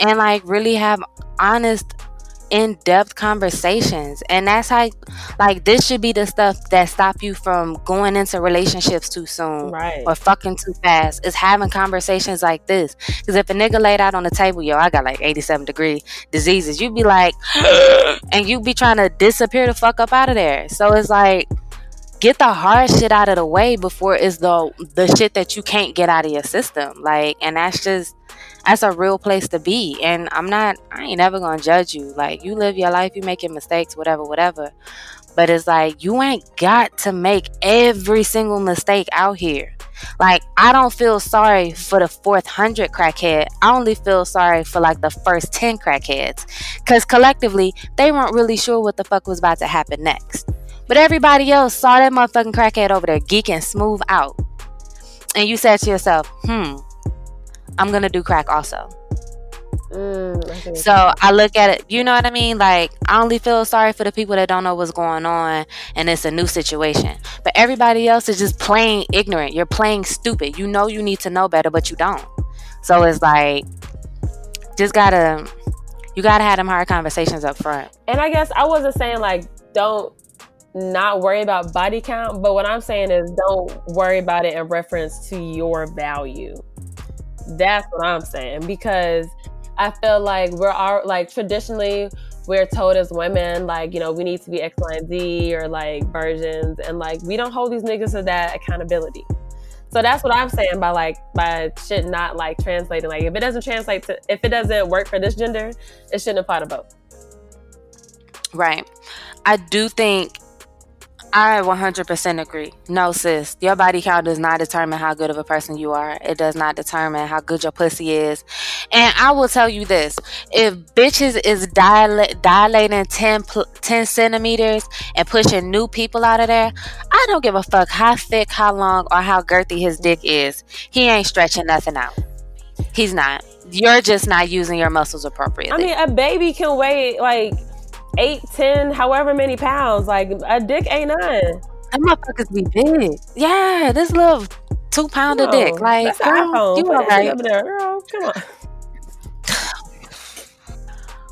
And like really have honest in-depth conversations. And that's how like this should be the stuff that stop you from going into relationships too soon
right.
or fucking too fast is having conversations like this. Because if a nigga laid out on the table yo i got like 87 degree diseases you'd be like and you'd be trying to disappear the fuck up out of there. So it's like get the hard shit out of the way before it's the the shit that you can't get out of your system. Like and that's just that's a real place to be. And I'm not, I ain't never gonna judge you. Like, you live your life, you making mistakes, whatever, whatever. But it's like, you ain't got to make every single mistake out here. Like, I don't feel sorry for the fourth hundred crackhead. I only feel sorry for like the first 10 crackheads. Because collectively, they weren't really sure what the fuck was about to happen next. But everybody else saw that motherfucking crackhead over there geeking smooth out. And you said to yourself, hmm, I'm gonna do crack also. Mm, so I look at it, you know what I mean? Like, I only feel sorry for the people that don't know what's going on and it's a new situation. But everybody else is just playing ignorant. You're playing stupid. You know you need to know better, but you don't. So it's like, just gotta, you gotta have them hard conversations up front.
And I guess I wasn't saying like, don't not worry about body count, but what I'm saying is don't worry about it in reference to your value. That's what I'm saying because I feel like we're all like traditionally we're told as women like you know we need to be X, Y, and Z or like versions, and like we don't hold these niggas to that accountability. So that's what I'm saying by like by shit not like translating. Like if it doesn't translate to if it doesn't work for this gender, it shouldn't apply to both.
Right. I do think I 100% agree. No, sis, your body count does not determine how good of a person you are. It does not determine how good your pussy is. And I will tell you this if bitches is dilate, dilating 10, 10 centimeters and pushing new people out of there, I don't give a fuck how thick, how long, or how girthy his dick is. He ain't stretching nothing out. He's not. You're just not using your muscles appropriately.
I mean, a baby can weigh like eight, ten, however many pounds. Like a dick ain't none.
Them motherfuckers be big. Yeah, this little two pounder no, dick. Oh, like, girl, you
okay? Girl, come on.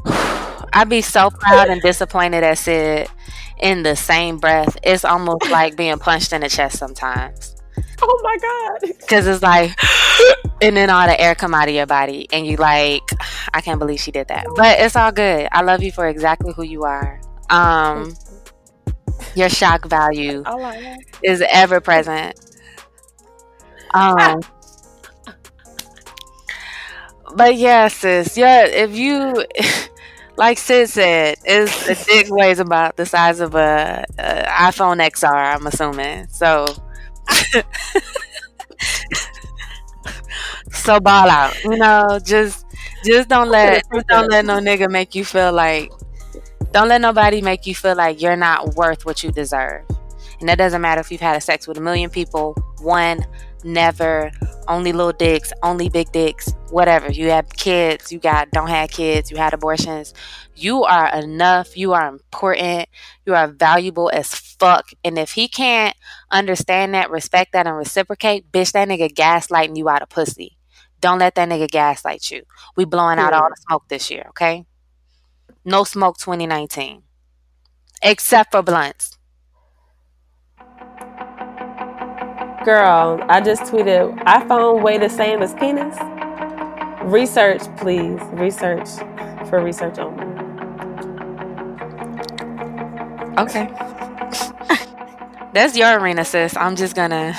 I'd be so proud and disappointed at Sid in the same breath. It's almost like being punched in the chest sometimes.
Oh my god!
Because it's like, and then all the air come out of your body, and you like, I can't believe she did that. But it's all good. I love you for exactly who you are. Um, your shock value is ever present. Um, but yeah, sis, yeah, if you. like Sid said, is the dick weighs about the size of a, a iPhone XR. I'm assuming so. So ball out. You know, just just don't let just don't let no nigga make you feel like don't let nobody make you feel like you're not worth what you deserve. And that doesn't matter if you've had a sex with a million people, one, never, only little dicks, only big dicks, whatever. You have kids, you got don't have kids, you had abortions. You are enough, you are important, you are valuable as fuck. And if he can't understand that, respect that, and reciprocate, bitch, that nigga gaslighting you out of pussy. Don't let that nigga gaslight you. We blowing out all the smoke this year, okay? No smoke 2019. Except for blunts.
Girl, I just tweeted iPhone weigh the same as penis. Research, please. Research for research only.
Okay. That's your arena, sis. I'm just gonna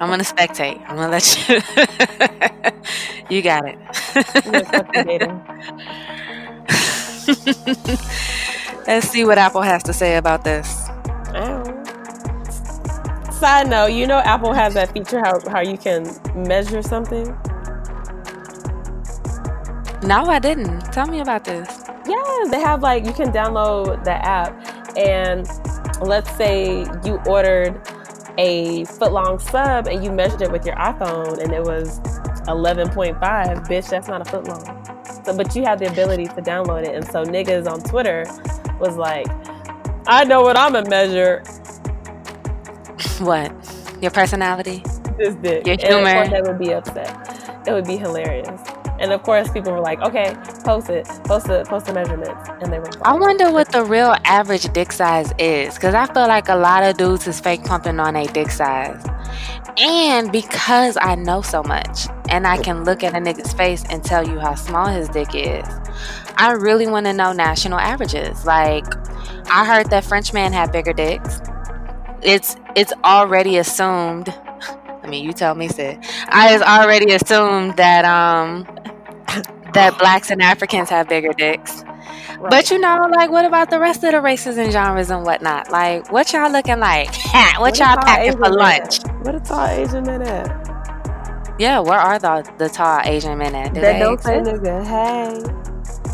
I'm gonna spectate. I'm gonna let you You got it. Let's see what Apple has to say about this. Oh.
Side note, you know Apple has that feature how, how you can measure something?
No, I didn't. Tell me about this.
Yeah, they have like you can download the app and let's say you ordered a foot long sub and you measured it with your iPhone and it was 11.5, bitch, that's not a foot long. So, but you have the ability to download it. And so niggas on Twitter was like, I know what I'm gonna measure.
What? Your personality?
This dick. Your humor? And they would be upset. It would be hilarious. And of course, people were like, "Okay, post it, post it, post the measurements," and they were.
Like, I wonder what the real average dick size is, because I feel like a lot of dudes is fake pumping on a dick size, and because I know so much, and I can look at a nigga's face and tell you how small his dick is, I really want to know national averages. Like, I heard that French men have bigger dicks it's it's already assumed. I mean, you tell me, Sid. I has already assumed that um that blacks and Africans have bigger dicks. Right. But you know, like, what about the rest of the races and genres and whatnot? Like, what y'all looking like? what, what y'all packing for lunch?
What are tall Asian men at?
Yeah, where are the the tall Asian men at?
Do that don't say nigga. Hey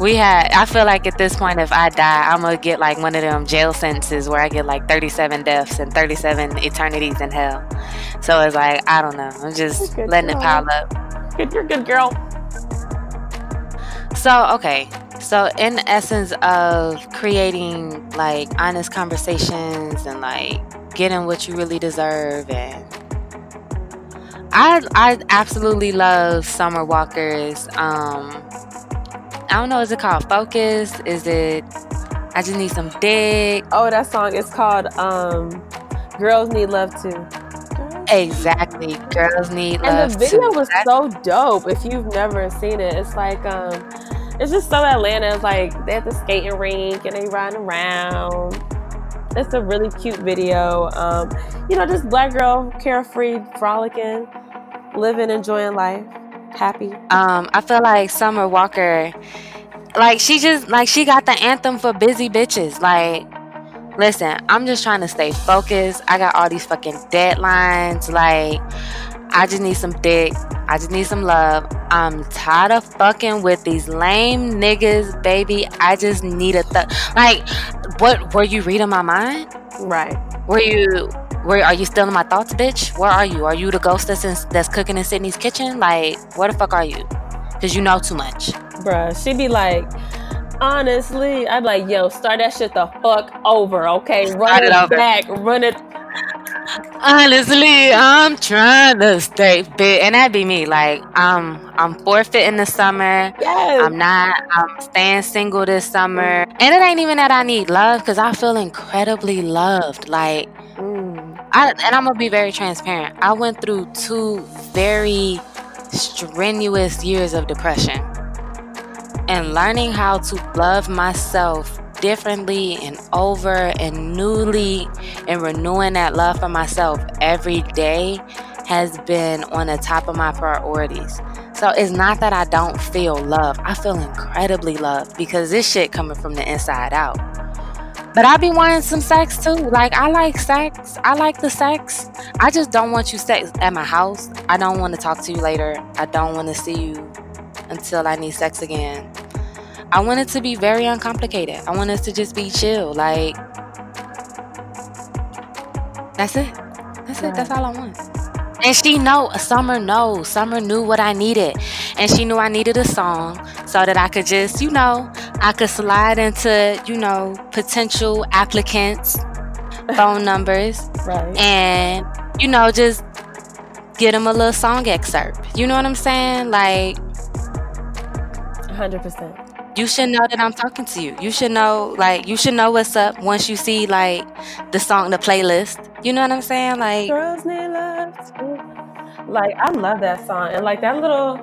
we had i feel like at this point if i die i'm gonna get like one of them jail sentences where i get like 37 deaths and 37 eternities in hell so it's like i don't know i'm just letting girl. it pile up
good you're a good girl
so okay so in essence of creating like honest conversations and like getting what you really deserve and I I absolutely love Summer Walker's um I don't know. Is it called Focus? Is it? I just need some dick.
Oh, that song is called um, "Girls Need Love Too."
Exactly, girls need love.
And the video too. was so dope. If you've never seen it, it's like um, it's just so Atlanta. It's like they're at the skating rink and they riding around. It's a really cute video. Um, you know, just black girl, carefree, frolicking, living, enjoying life happy?
Um, I feel like Summer Walker, like she just like she got the anthem for busy bitches. Like Listen, I'm just trying to stay focused. I got all these fucking deadlines. Like, I just need some dick. I just need some love. I'm tired of fucking with these lame niggas, baby. I just need a th- like. What were you reading my mind?
Right.
Were you? Where are you still in my thoughts, bitch? Where are you? Are you the ghost that's in, that's cooking in Sydney's kitchen? Like, where the fuck are you? Cause you know too much.
Bruh, she be like, honestly, I'd be like, yo, start that shit the fuck over, okay? Run
Start
it,
it
back, run it.
Honestly, I'm trying to stay fit, and that'd be me. Like, I'm I'm forfeiting the summer.
Yes.
I'm not. I'm staying single this summer, and it ain't even that I need love, cause I feel incredibly loved. Like,
Mm.
I and I'm gonna be very transparent. I went through two very strenuous years of depression, and learning how to love myself differently and over and newly and renewing that love for myself every day has been on the top of my priorities. So it's not that I don't feel love. I feel incredibly loved because this shit coming from the inside out. But I be wanting some sex too. Like I like sex. I like the sex. I just don't want you sex at my house. I don't want to talk to you later. I don't want to see you until I need sex again. I want it to be very uncomplicated. I want us to just be chill. Like that's it. That's it. That's all I want. And she know Summer know Summer knew what I needed. And she knew I needed a song so that I could just, you know, I could slide into, you know, potential applicants, phone numbers,
Right.
and, you know, just get them a little song excerpt. You know what I'm saying? Like,
100%.
You should know that I'm talking to you. You should know, like, you should know what's up once you see, like, the song, the playlist. You know what I'm saying? Like,
Girls need love. Like, I love that song. And like that little,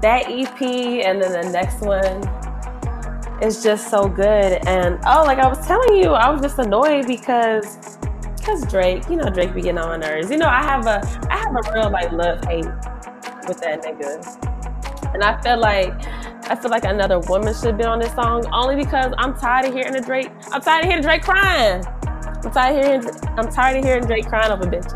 that EP and then the next one is just so good. And oh, like I was telling you, I was just annoyed because because Drake, you know, Drake be getting on my nerves. You know, I have a I have a real like love hate with that nigga. And I feel like I feel like another woman should be on this song only because I'm tired of hearing the Drake. I'm tired of hearing Drake crying. I'm tired of hearing I'm tired of hearing Drake crying over bitches.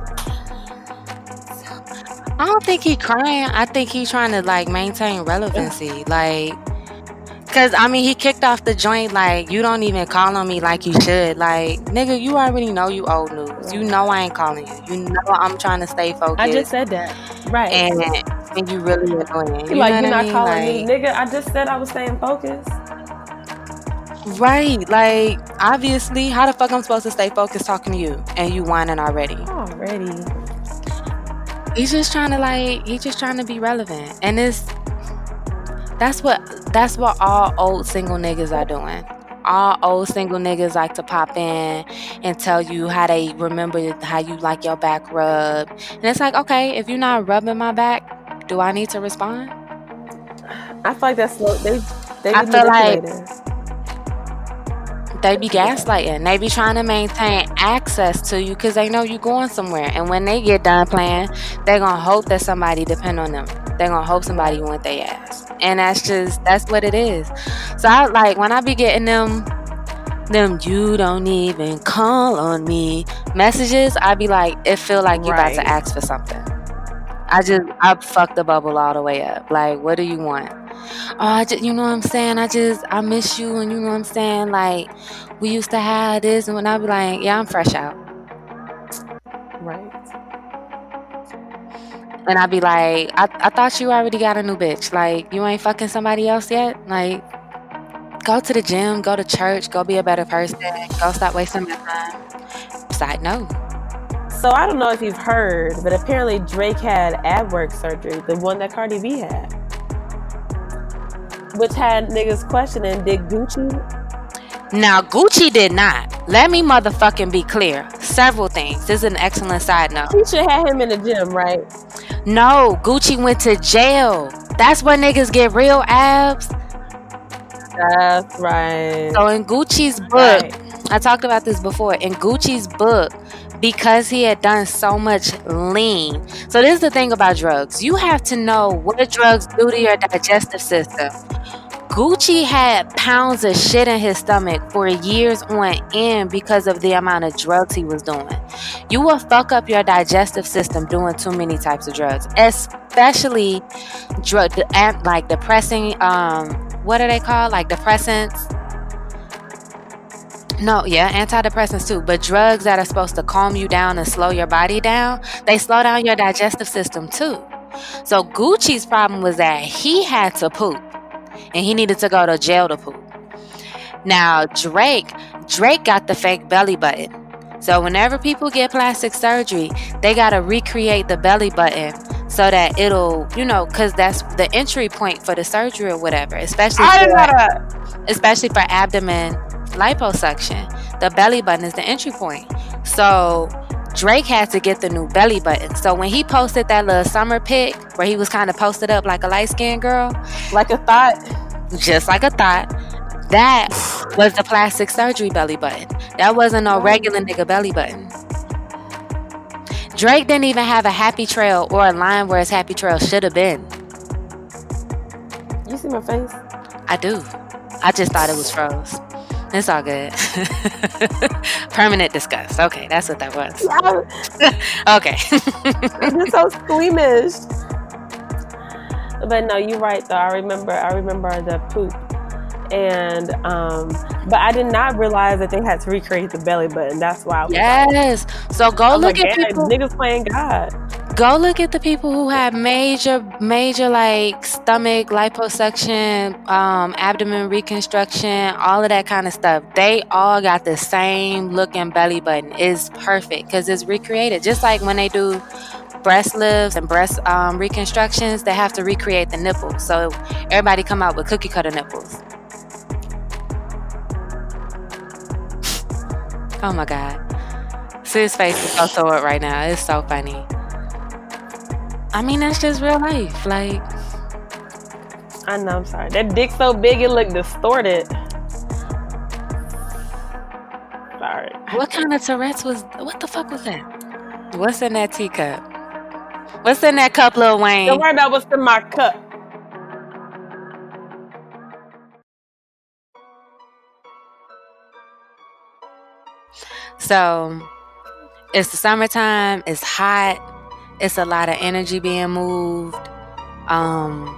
I don't think he crying. I think he's trying to like maintain relevancy. Like, cause I mean, he kicked off the joint like you don't even call on me like you should. Like, nigga, you already know you old news. You know I ain't calling you. You know I'm trying to stay focused.
I just said that. Right.
and and you really annoying.
Like, you're
what I
not
mean?
calling
like,
me. Nigga, I just said I was staying focused.
Right. Like, obviously, how the fuck I'm supposed to stay focused talking to you and you whining already?
Already.
He's just trying to like he's just trying to be relevant. And it's that's what that's what all old single niggas are doing. All old single niggas like to pop in and tell you how they remember how you like your back rubbed. And it's like, okay, if you're not rubbing my back, do I need to respond?
I feel like that's slow. They they
I feel like- They be gaslighting. They be trying to maintain access to you because they know you're going somewhere. And when they get done playing, they're gonna hope that somebody depend on them. They're gonna hope somebody want their ass. And that's just that's what it is. So I like when I be getting them them you don't even call on me messages, I be like, it feel like you about
Right.
to ask for something. I just I fucked the bubble all the way up. Like, what do you want? Oh, I just, you know what I'm saying? I just, I miss you, and you know what I'm saying? Like, we used to have this, and when I be like, yeah, I'm fresh out, and I'd be like, I, I thought you already got a new bitch. Like, you ain't fucking somebody else yet. Like, go to the gym, go to church, go be a better person, go stop wasting my time. Side note,
So I don't know if you've heard, but apparently Drake had ab work surgery, the one that Cardi B had. Which had niggas questioning, did Gucci
now Gucci did not. Let me motherfucking be clear. Several things. This is an excellent side note.
He should have him in the gym, right?
No, Gucci went to jail. That's where niggas get real abs.
That's right.
So in Gucci's book,
Right.
I talked about this before. In Gucci's book, because he had done so much lean. So this is the thing about drugs. You have to know what drugs do to your digestive system. Gucci had pounds of shit in his stomach for years on end because of the amount of drugs he was doing. You will fuck up your digestive system doing too many types of drugs, especially drug like depressing. Um, what are they called? Like depressants. No, yeah, antidepressants too, but drugs that are supposed to calm you down and slow your body down, they slow down your digestive system too. So Gucci's problem was that he had to poop and he needed to go to jail to poop. Now, Drake, Drake got the fake belly button. So whenever people get plastic surgery, they got to recreate the belly button so that it'll, you know, cuz that's the entry point for the surgery or whatever, especially for, especially for abdomen liposuction. The belly button is the entry point. So Drake had to get the new belly button. So when he posted that little summer pic where he was kind of posted up like a light skinned girl,
like a thought,
just like a thought, that was the plastic surgery belly button. That wasn't no regular nigga belly button. Drake didn't even have a happy trail or a line where his happy trail should have been.
You see my face?
I do. I just thought it was froze. It's all good. Permanent disgust. Okay, that's what that was. okay.
it's so squeamish. But no, you're right though. I remember I remember the poop. And um but I did not realize that they had to recreate the belly button. That's why I was
Yes. Like, so go look like, at people.
Niggas playing God
go look at the people who have major major like stomach liposuction um, abdomen reconstruction all of that kind of stuff. They all got the same looking belly button. It's perfect because it's recreated. Just like when they do breast lifts and breast um, reconstructions they have to recreate the nipples so everybody come out with cookie cutter nipples. Oh my god. Sis' face is so sore right now. It's so funny. I mean, that's just real life. Like,
I know. I'm sorry. That dick so big it looked distorted. Sorry.
What kind of Tourette's was? What the fuck was that? What's in that teacup? What's in that cup, Lil Wayne?
Don't worry about what's in my cup.
So, it's the summertime. It's hot it's a lot of energy being moved. Um,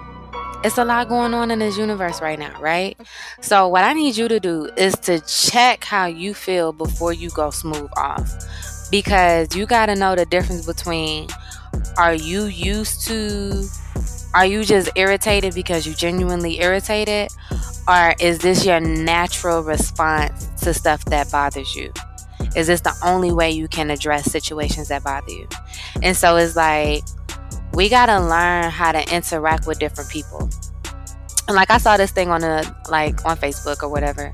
it's a lot going on in this universe right now, right? So, what I need you to do is to check how you feel before you go smooth off. Because you got to know the difference between are you used to, are you just irritated because you genuinely irritated? Or is this your natural response to stuff that bothers you? Is this the only way you can address situations that bother you? And so it's like, we got to learn how to interact with different people. And like I saw this thing on a like on Facebook or whatever,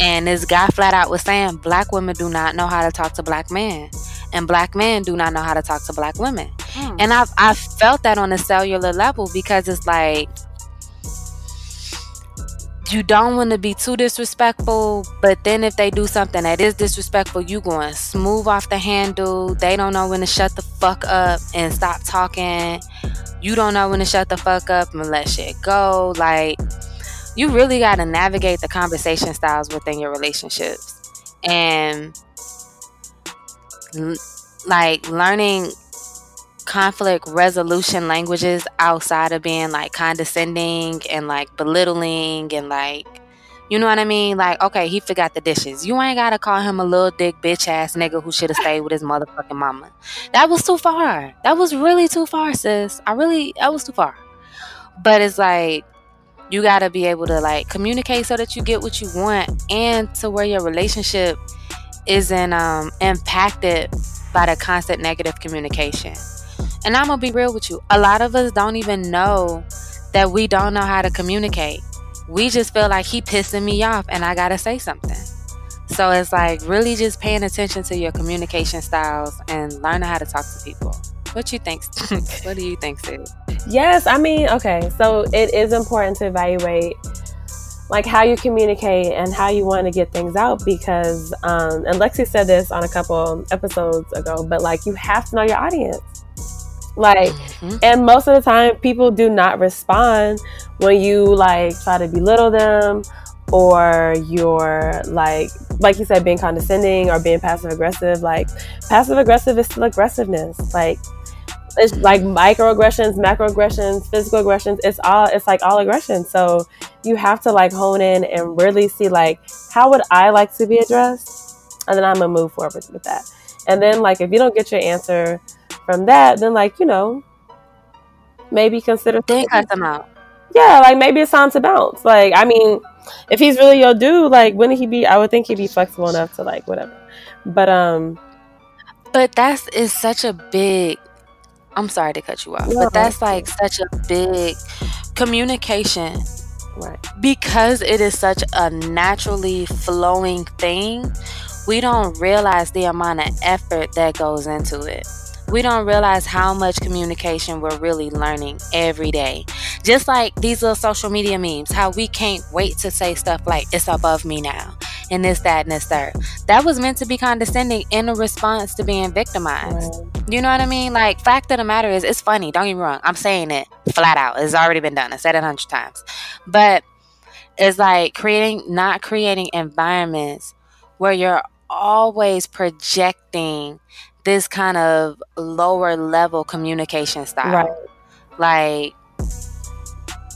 and this guy flat out was saying black women do not know how to talk to black men, and black men do not know how to talk to black women. Hmm. And I've I felt that on a cellular level because it's like you don't want to be too disrespectful, but then if they do something that is disrespectful, you going smooth off the handle. They don't know when to shut the fuck up and stop talking. You don't know when to shut the fuck up and let shit go. Like you really got to navigate the conversation styles within your relationships. And like learning conflict resolution languages outside of being like condescending and like belittling and like you know what I mean? Like, okay, he forgot the dishes. You ain't gotta call him a little dick bitch ass nigga who should have stayed with his motherfucking mama. That was too far. That was really too far, sis. I really that was too far. But it's like you gotta be able to like communicate so that you get what you want and to where your relationship isn't um impacted by the constant negative communication. And I'm gonna be real with you. A lot of us don't even know that we don't know how to communicate. We just feel like he pissing me off and I gotta say something. So it's like really just paying attention to your communication styles and learning how to talk to people. What you think? what do you think, Sid?
Yes, I mean, okay, so it is important to evaluate like how you communicate and how you want to get things out because um, and lexi said this on a couple episodes ago but like you have to know your audience Like, mm-hmm. and most of the time, people do not respond when you like try to belittle them or you're like, like you said, being condescending or being passive aggressive. Like, passive aggressive is still aggressiveness. Like, it's like microaggressions, macroaggressions, physical aggressions. It's all it's like all aggression. So you have to like hone in and really see like how would I like to be addressed, and then I'm gonna move forward with that. And then like if you don't get your answer from that, then like you know maybe consider
then cut them out.
Yeah, like maybe it's time to bounce. Like I mean, if he's really your dude, like wouldn't he be? I would think he'd be flexible enough to like whatever. But um,
but that's is such a big I'm sorry to cut you off, no, but that's like such a big communication.
Right.
Because it is such a naturally flowing thing, we don't realize the amount of effort that goes into it we don't realize how much communication we're really learning every day. Just like these little social media memes, how we can't wait to say stuff like, it's above me now, and this, that, and this, third. That was meant to be condescending in a response to being victimized. You know what I mean? Like, fact of the matter is, it's funny, don't get me wrong. I'm saying it flat out. It's already been done. I said it a hundred times. But it's like creating, not creating environments where you're always projecting this kind of lower level communication style. Right. Like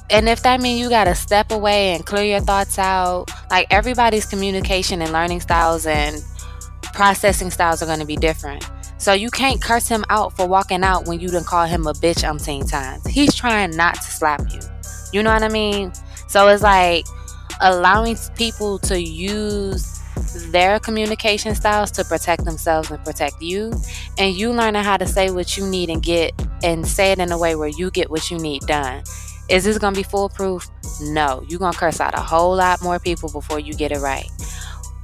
and if that means you got to step away and clear your thoughts out, like everybody's communication and learning styles and processing styles are going to be different. So you can't curse him out for walking out when you didn't call him a bitch umpteen times. He's trying not to slap you. You know what I mean? So it's like allowing people to use their communication styles to protect themselves and protect you. And you learning how to say what you need and get and say it in a way where you get what you need done. Is this gonna be foolproof? No. You're gonna curse out a whole lot more people before you get it right.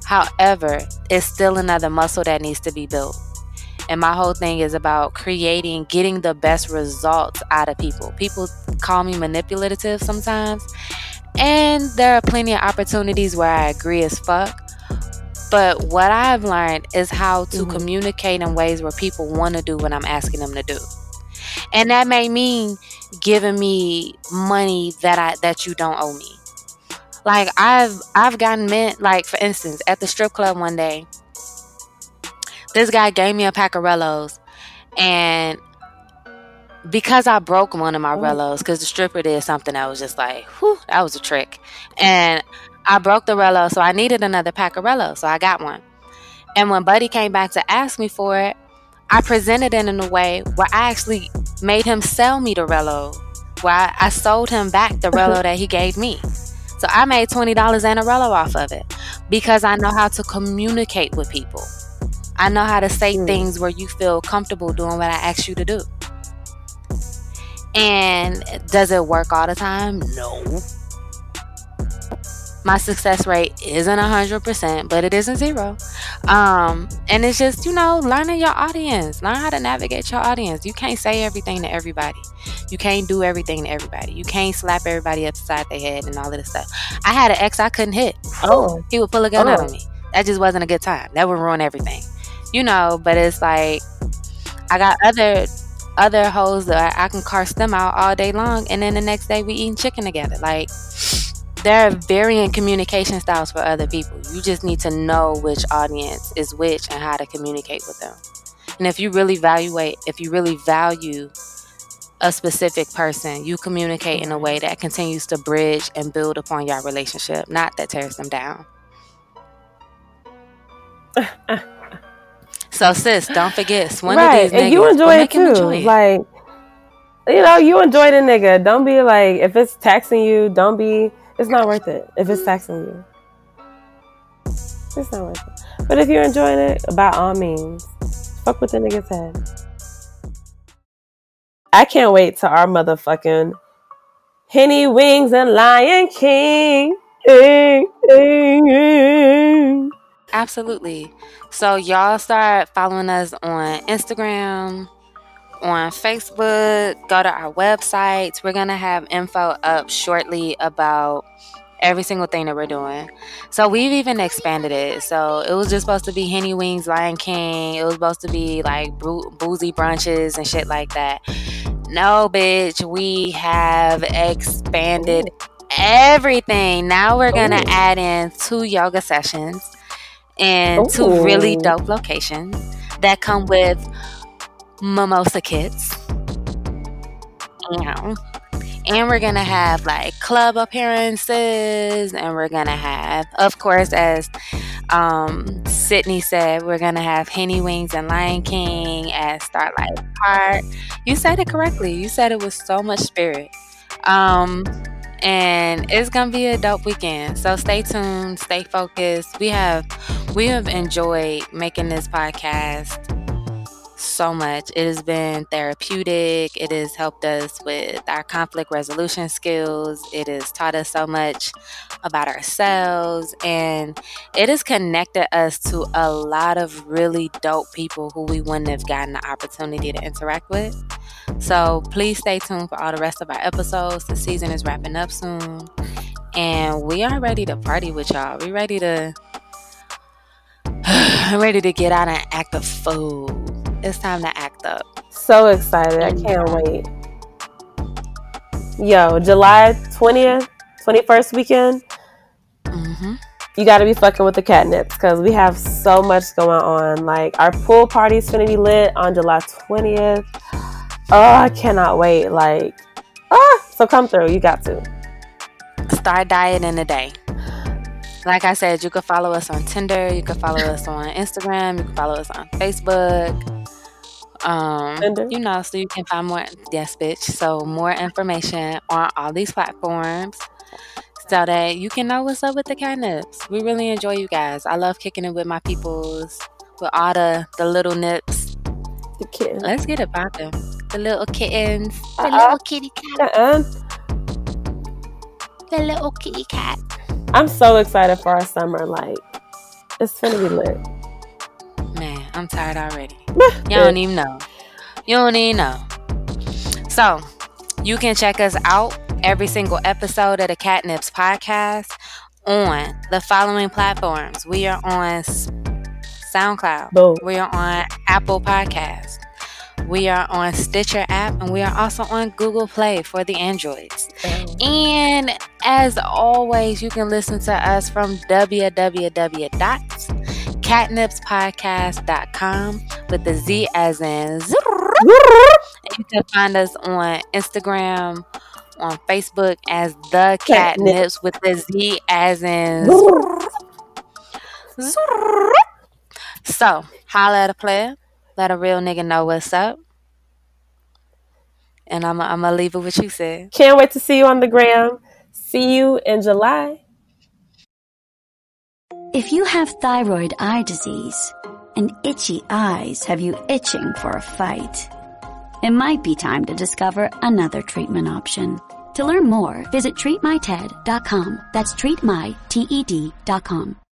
However it's still another muscle that needs to be built. And my whole thing is about creating getting the best results out of people. People call me manipulative sometimes and there are plenty of opportunities where i agree as fuck but what I've learned is how to mm-hmm. communicate in ways where people want to do what I'm asking them to do. And that may mean giving me money that I that you don't owe me. Like I've I've gotten meant like for instance at the strip club one day, this guy gave me a pack of Rellos, and because I broke one of my. Rellos, because the stripper did something that was just like, whew, that was a trick, and I broke the Rello, so I needed another pack of Rello, so I got one. And when Buddy came back to ask me for it, I presented it in a way where I actually made him sell me the Rello, where I, I sold him back the Rello that he gave me. So I made $20 and a Rello off of it because I know how to communicate with people. I know how to say mm. things where you feel comfortable doing what I ask you to do. And does it work all the time? No my success rate isn't 100% but it isn't zero. Um, and it's just you know learning your audience. Learn how to navigate your audience. You can't say everything to everybody. You can't do everything to everybody. You can't slap everybody upside their head and all of this stuff. I had an ex i couldn't hit. Oh. He would pull a gun oh. out on me. That just wasn't a good time. That would ruin everything. You know but it's like i got other other hoes that I can curse them out all day long and then the next day we eating chicken together. Like there are varying communication styles for other people. You just need to know which audience is which and how to communicate with them. And if you really evaluate, if you really value a specific person, you communicate in a way that continues to bridge and build upon your relationship, not that tears them down. so, sis, don't forget, one right. of these niggas, and
you enjoy it too. Enjoy it. Like, you know, you enjoy the nigga. Don't be like, if it's taxing you, don't be it's not worth it if it's taxing you. It's not worth it. But if you're enjoying it, by all means, fuck with the nigga's head. I can't wait to our motherfucking Henny Wings and Lion King.
Absolutely. So y'all start following us on Instagram, on Facebook, go to our websites. We're going to have info up shortly about every single thing that we're doing. So we've even expanded it. So it was just supposed to be Henny Wings, Lion King. It was supposed to be like boo- boozy brunches and shit like that. No, bitch, we have expanded everything. Now we're gonna
oh.
add in two yoga sessions and two really oh. dope locations that come with mimosa kits. And we're gonna have like club appearances, and we're gonna have, of course, as um, Sydney said, we're gonna have Henny Wings and Lion King at Starlight Park. You said it correctly. You said it with so much spirit. Um, and it's gonna be a dope weekend. So stay tuned, stay focused. We have we have enjoyed making this podcast so much. It has been therapeutic. It has helped us with our conflict resolution skills. It has taught us so much about ourselves and it has connected us to a lot of really dope people who we wouldn't have gotten the opportunity to interact with. So please stay tuned for all the rest of our episodes. The season is wrapping up soon. And we are ready to party with y'all. We're ready to I'm ready to get out and act a fool. It's time to act up.
So excited. I can't wait. Yo, July 20th, 21st weekend,
hmm
you got to be fucking with the CatNipz because we have so much going on. Like, our pool party's going to be lit on July 20th. Oh, I cannot wait. Like, ah, so come through. You got to.
Start dieting today. Like I said, you can follow us on Tinder. You can follow us on Instagram. You can follow us on Facebook. Um,
Tinder?
you know, so you can find more. Yes, bitch. So more information on all these platforms, so that you can know what's up with the CatNipz. We really enjoy you guys. I love kicking it with my peoples, with all the the little nips.
The kid.
Let's get it popping. The little kittens, the
Uh-uh.
little kitty cat,
Uh-uh.
the little kitty cat.
I'm so excited for our summer. Like, it's gonna be lit.
Man, I'm tired already. You don't even know. You don't even know. So, you can check us out every single episode of the CatNipz podcast on the following platforms. We are on SoundCloud.
Boom.
We are on Apple Podcast. We are on Stitcher app, and we are also on Google Play for the Androids. And as always, you can listen to us from www.catnipzpodcast.com with the Z as in. You can find us on Instagram, on Facebook as the CatNipz with the Z as in. So, holla at a player. Let a real nigga know what's up. And I'm I'm gonna leave it with you said.
Can't wait to see you on the gram. See you in July.
If you have thyroid eye disease and itchy eyes have you itching for a fight, it might be time to discover another treatment option. To learn more, visit treatmyted.com. That's treatmyted.com.